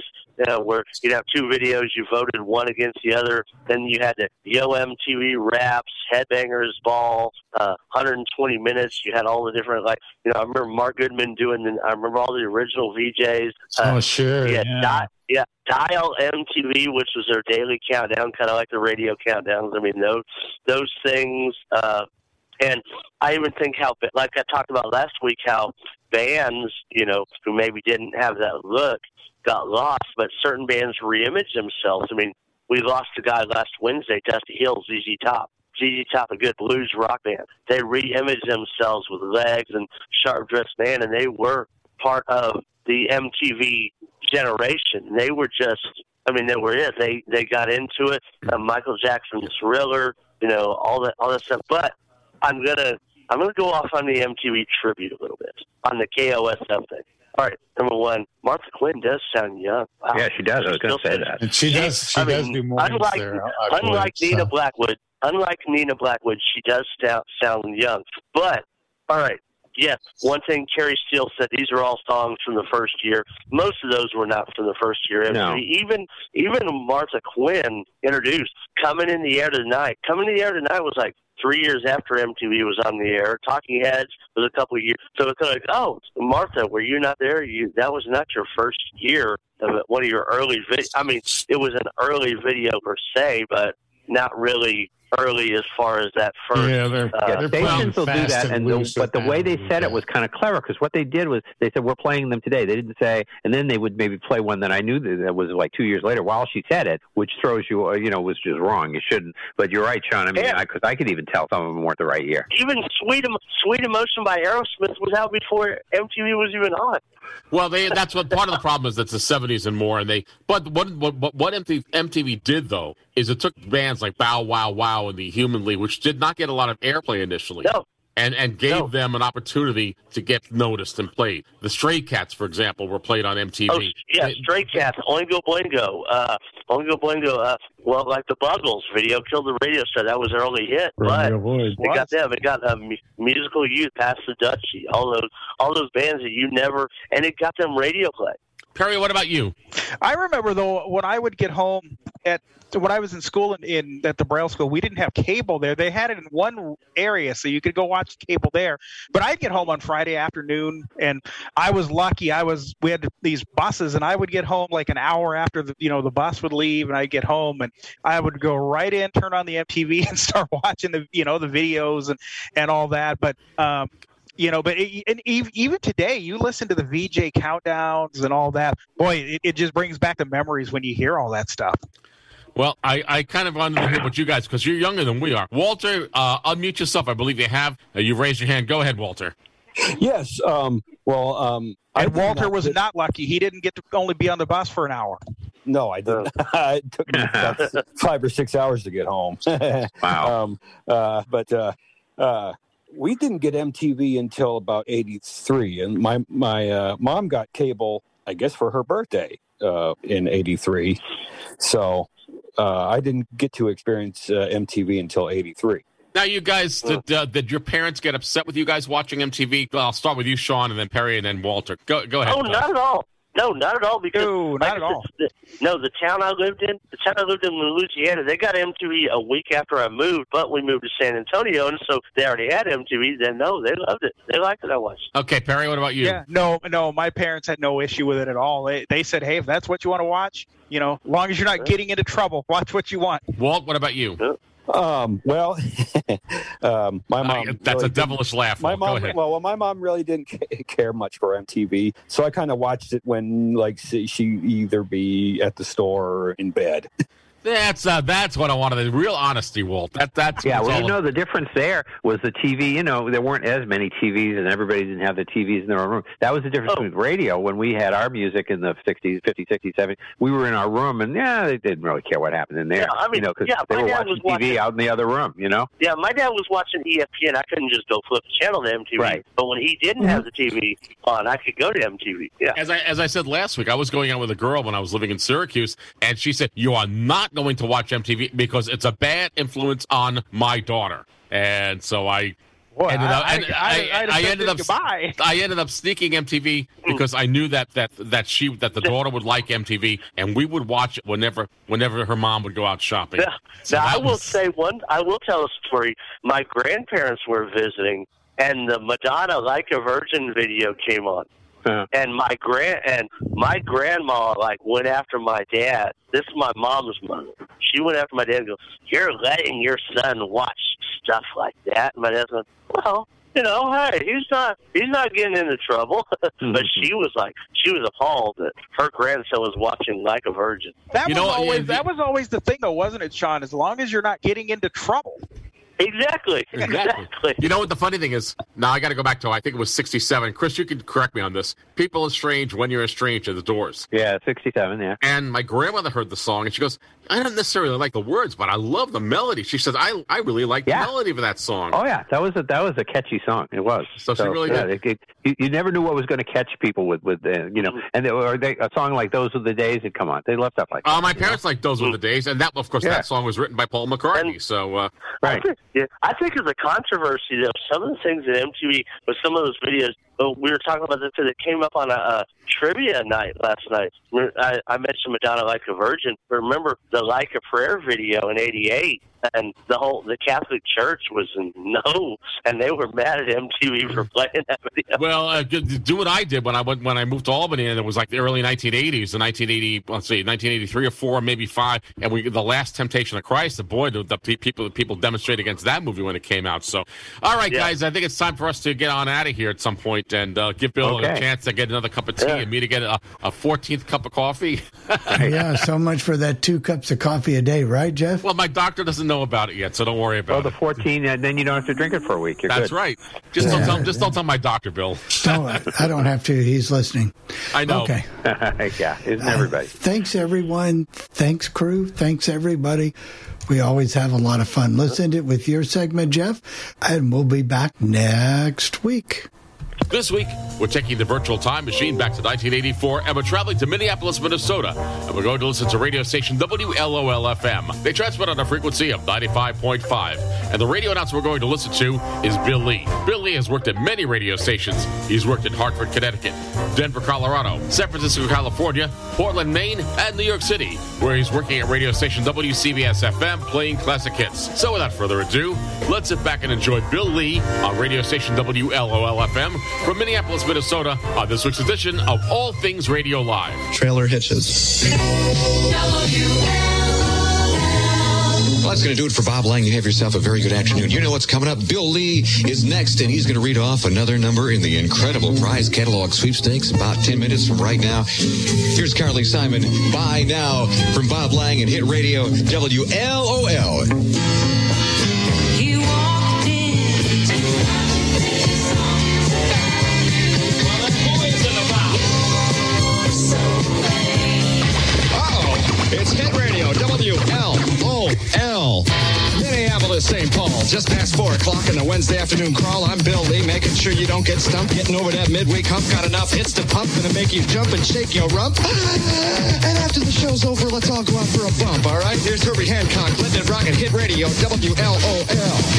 uh, where you'd have two videos. You voted one against the other. Then you had the Yo MTV Raps, Headbangers Ball, uh, 120 minutes. You had all the different like you know. I remember Mark Goodman doing. The, I remember all the original VJs. Uh, Oh, sure. yeah, Yeah. Di- yeah, Dial MTV, which was their daily countdown, kind of like the radio countdowns. I mean, those those things. Uh, and I even think how, like I talked about last week, how bands, you know, who maybe didn't have that look, got lost, but certain bands reimaged themselves. I mean, we lost a guy last Wednesday, Dusty Hill, ZZ Top. ZZ Top, a good blues rock band. They re-imaged themselves with legs and sharp dressed man, and they were part of the MTV generation. They were just, I mean, they were it. They they got into it. Uh, Michael Jackson's Thriller, you know, all that all that stuff. But I'm gonna I'm gonna go off on the MTV tribute a little bit on the KOSF thing. All right, number one, Martha Quinn does sound young. Wow. Yeah, she does. I was going to say that. And she does. She I does mean, do more. unlike, there. I- I unlike believe, Nina so. Blackwood, unlike Nina Blackwood, she does sound, sound young. But all right, yes, one thing Carrie Steele said: these are all songs from the first year. Most of those were not from the first year. No. Even even Martha Quinn introduced "Coming in the Air Tonight." "Coming in the Air Tonight" was like three years after MTV was on the air. Talking Heads was a couple of years. So it's like, oh, Martha, were you not there? You that was not your first year of one of your early vid. I mean, it was an early video per se, but not really early as far as that first. Yeah, they're- uh, Yeah, stations will do that, and the, but the way they said it was kind of clever because what they did was they said we're playing them today. They didn't say, and then they would maybe play one that I knew that, that was like two years later while she said it, which throws you, uh, you know, was just wrong. You shouldn't. But you're right, Sean. I mean, Yeah. because I, could even tell some of them weren't the right year. even Sweet Sweet Emotion by Aerosmith was out before MTV was even on. Well, they that's what part of the problem is. That's the '70s and more, and they. But what what what, what MTV, MTV did though is it took bands like Bow Wow Wow and the Human League, which did not get a lot of airplay initially, No. and and gave them an opportunity to get noticed and played. The Stray Cats, for example, were played on MTV. Oh, yeah, Stray Cats, Oingo Boingo, uh, Oingo Boingo. Uh, well, like the Buggles video, killed the radio star. That was their only hit, but it got them. It got um, musical youth, past the Dutchie, all those, all those bands that you never, and it got them radio play. Perry, what about you? I remember though when I would get home at when I was in school in, in at the Braille school, we didn't have cable there. They had it in one area, so you could go watch cable there. But I'd get home on Friday afternoon, and I was lucky. I was we had these buses, and I would get home like an hour after the you know the bus would leave, and I'd get home, and I would go right in, turn on the MTV, and start watching the you know the videos and and all that. But um, you know, but it, and ev- even today, you listen to the VJ countdowns and all that. Boy, it, it just brings back the memories when you hear all that stuff. Well, I, I kind of wanted to hear what you guys because you're younger than we are. Walter, uh, unmute yourself. I believe you have. Uh, you've raised your hand. Go ahead, Walter. Yes. Um, well, um, I And Walter not was get- not lucky; he didn't get to only be on the bus for an hour. No, I didn't. it took me about five or six hours to get home. Wow. Um, uh, but uh, uh, we didn't get MTV until about '83, and my my uh, mom got cable, I guess, for her birthday uh, in '83. So uh, I didn't get to experience uh, MTV until '83. Now, you guys, did, uh, did your parents get upset with you guys watching MTV? Well, I'll start with you, Sean, and then Perry, and then Walter. Go, go ahead. Oh, Tom. not at all. No, not at all. Because No, not I at all. The, no, the town I lived in, the town I lived in, Louisiana, they got MTV a week after I moved, but we moved to San Antonio, and so they already had MTV. Then no, they loved it. They liked it. I watched. Okay, Perry, what about you? Yeah, no, no. My parents had no issue with it at all. They they said, "Hey, if that's what you want to watch, you know, long as you're not getting into trouble, watch what you want." Walt, what about you? Um, well, um, my mom. Uh, that's really a devilish laugh. My mom, well, well, my mom really didn't care much for MTV, so I kind of watched it when, like, she either be at the store or in bed. That's uh, that's what I wanted. The real honesty, Walt. That that's Yeah, what's well, you know, the difference there was the TV. You know, there weren't as many TVs, and everybody didn't have the TVs in their own room. That was the difference with radio. When we had our music in the 60s, 50s, 60s, 70s, we were in our room, and yeah, they didn't really care what happened in there. Yeah, I mean, you know, because yeah, they my were dad watching TV watching- out in the other room. You know. Yeah, my dad was watching ESPN. I couldn't just go flip the channel to MTV. Right. But when he didn't have the TV on, I could go to MTV. Yeah. As I as I said last week, I was going out with a girl when I was living in Syracuse, and she said, "You are not going to watch MTV because it's a bad influence on my daughter." And so I Boy, ended up, I- and I- I, I ended up, goodbye. I ended up sneaking MTV hmm. because I knew that that that she that the daughter would like MTV, and we would watch it whenever whenever her mom would go out shopping. Now, So now I will was- say one. I will tell a story. My grandparents were visiting, and the Madonna "Like a Virgin" video came on. And my grand and my grandma like went after my dad. This is my mom's mother. She went after my dad and goes, "You're letting your son watch stuff like that." And my dad's like, "Well, you know, hey, he's not he's not getting into trouble." but she was like, she was appalled that her grandson was watching "Like a Virgin." That was always that was always the thing, though, wasn't it, Sean? As long as you're not getting into trouble. Exactly. Exactly. You know what the funny thing is? Now I got to go back to I think it was '67. Chris, you can correct me on this. People are strange when you're strange at the Doors. Yeah, '67. Yeah. And my grandmother heard the song and she goes, "I don't necessarily like the words, but I love the melody." She says, "I I really like the melody of that song." Oh yeah, that was a that was a catchy song. It was. So she really yeah, did. It, it, you, you never knew what was going to catch people with with uh, you know, and they, or they, a song like "Those Were the Days." It come on, they love stuff like that. Uh, my parents like those were the days, and that, of course, Yeah. that song was written by Paul McCartney. so, uh, right. Yeah, I think it's a controversy though. Some of the things that MTV with some of those videos. oh, We were talking about this because it came up on a, a trivia night last night. I, I mentioned Madonna like a Virgin. But remember the Like a Prayer video in '88? And the whole the Catholic Church was no, and they were mad at MTV for playing that video. Well, uh, do do what I did when I went when I moved to Albany, and it was like the early 1980s, the 1980, let's see, 1983 or four, maybe five, and we the Last Temptation of Christ. The boy, the, the people the people demonstrated against that movie when it came out. So, all right, guys, I think it's time for us to get on out of here at some point and uh, give Bill a chance to get another cup of tea and me to get a, a 14th cup of coffee. yeah, so much for that two cups of coffee a day, right, Jeff? Well, my doctor doesn't know about it yet, so don't worry about it. Oh, it. the 14, and then you don't have to drink it for a week. You're That's good. right. Just Yeah. don't tell just don't tell my doctor, Bill. Don't, I don't have to. He's listening. I know. Okay. yeah, isn't uh, everybody? Thanks, everyone. Thanks, crew. Thanks, everybody. We always have a lot of fun. Listen to it with your segment, Jeff, and we'll be back next week. This week, we're taking the virtual time machine back to 1984 and we're traveling to Minneapolis, Minnesota. And we're going to listen to radio station WLOL FM. They transmit on a frequency of 95.5. And the radio announcer we're going to listen to is Bill Lee. Bill Lee has worked at many radio stations. He's worked in Hartford, Connecticut, Denver, Colorado, San Francisco, California, Portland, Maine, and New York City, where he's working at radio station WCBS FM playing classic hits. So without further ado, let's sit back and enjoy Bill Lee on radio station WLOL FM from Minneapolis, Minnesota on this week's edition of All Things Radio Live. Trailer hitches. Well, that's going to do it for Bob Lang. You have yourself a very good afternoon. You know what's coming up. Bill Lee is next, and he's going to read off another number in the incredible prize catalog sweepstakes about 10 minutes from right now. Here's Carly Simon. Bye now from Bob Lang and Hit Radio WLOL. WLOL. Minneapolis, St. Paul. Just past 4 o'clock in the Wednesday afternoon crawl. I'm Bill Lee, making sure you don't get stumped. Getting over that midweek hump. Got enough hits to pump. Gonna make you jump and shake your rump. And after the show's over, let's all go out for a bump, all right? Here's Herbie Hancock, letting it rock at Hit Radio, WLOL.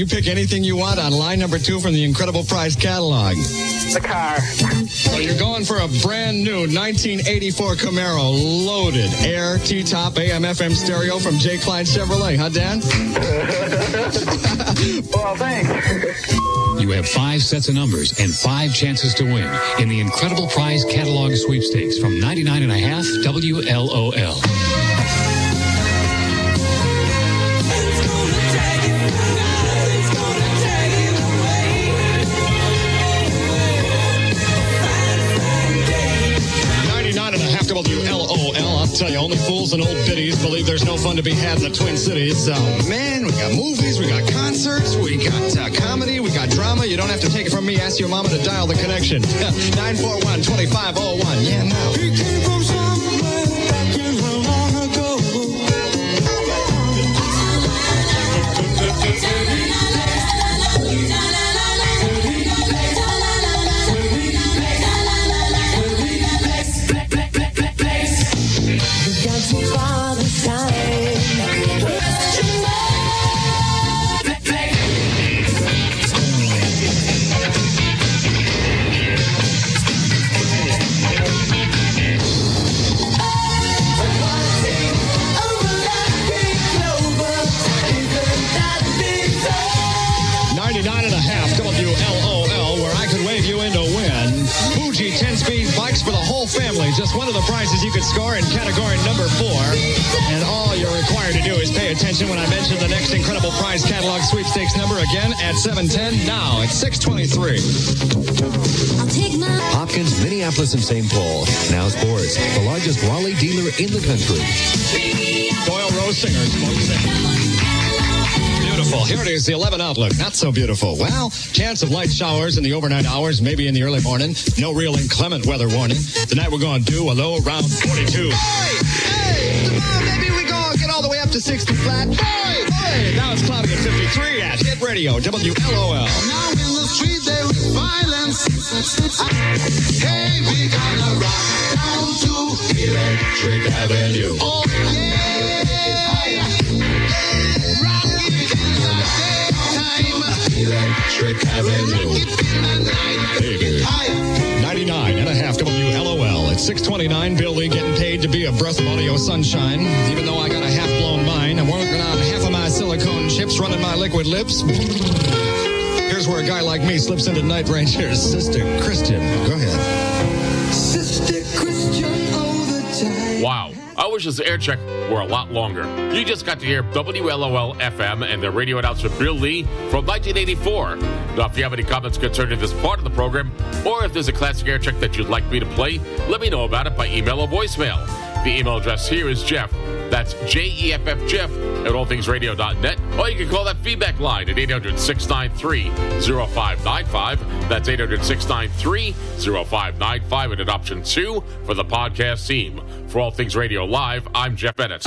You pick anything you want on line number two from the incredible prize catalog. The car. So you're going for a brand new 1984 Camaro, loaded air, T-top, AM, FM stereo from J. Klein Chevrolet, huh, Dan? well, thanks. You have five sets of numbers and five chances to win in the incredible prize catalog sweepstakes from 99 and a half WLOL. Millennials and old biddies believe there's no fun to be had in the Twin Cities. So, man, we got movies, we got concerts, we got uh, comedy, we got drama. You don't have to take it from me. Ask your mama to dial the connection. 941 2501. Yeah, no. St. Paul. Now Sports, the largest Raleigh dealer in the country. Doyle Rose Singers, folks. Beautiful. Here it is, the 11 outlook. Not so beautiful. Well, chance of light showers in the overnight hours, maybe in the early morning. No real inclement weather warning. Tonight we're going to do a low around 42. Hey, hey, tomorrow maybe we go get all the way up to 60 flat. Hey, hey, now it's cloudy at 53 at Hit Radio, WLOL. Violence. Hey, we gonna rock down to Electric Avenue. Oh yeah, rock it in the daytime. Electric Avenue. Baby. 99 and a half WLOL. It's 629. Bill Lee getting paid to be a breath of audio sunshine. Even though I got a half blown mind, I'm working on half of my silicone chips running my liquid lips. Here's where a guy like me slips into Night Ranger's sister, Christian. Go ahead. Sister Christian all the time. Wow. I wish this air check were a lot longer. You just got to hear WLOL FM and the radio announcer Bill Lee from 1984. Now, if you have any comments concerning this part of the program, or if there's a classic air check that you'd like me to play, let me know about it by email or voicemail. The email address here is Jeff. That's J E F F Jeff at allthingsradio.net. Or you can call that feedback line at 800 693 0595. That's 800 693 0595. And at option two for the podcast team. For All Things Radio Live, I'm Jeff Bennett.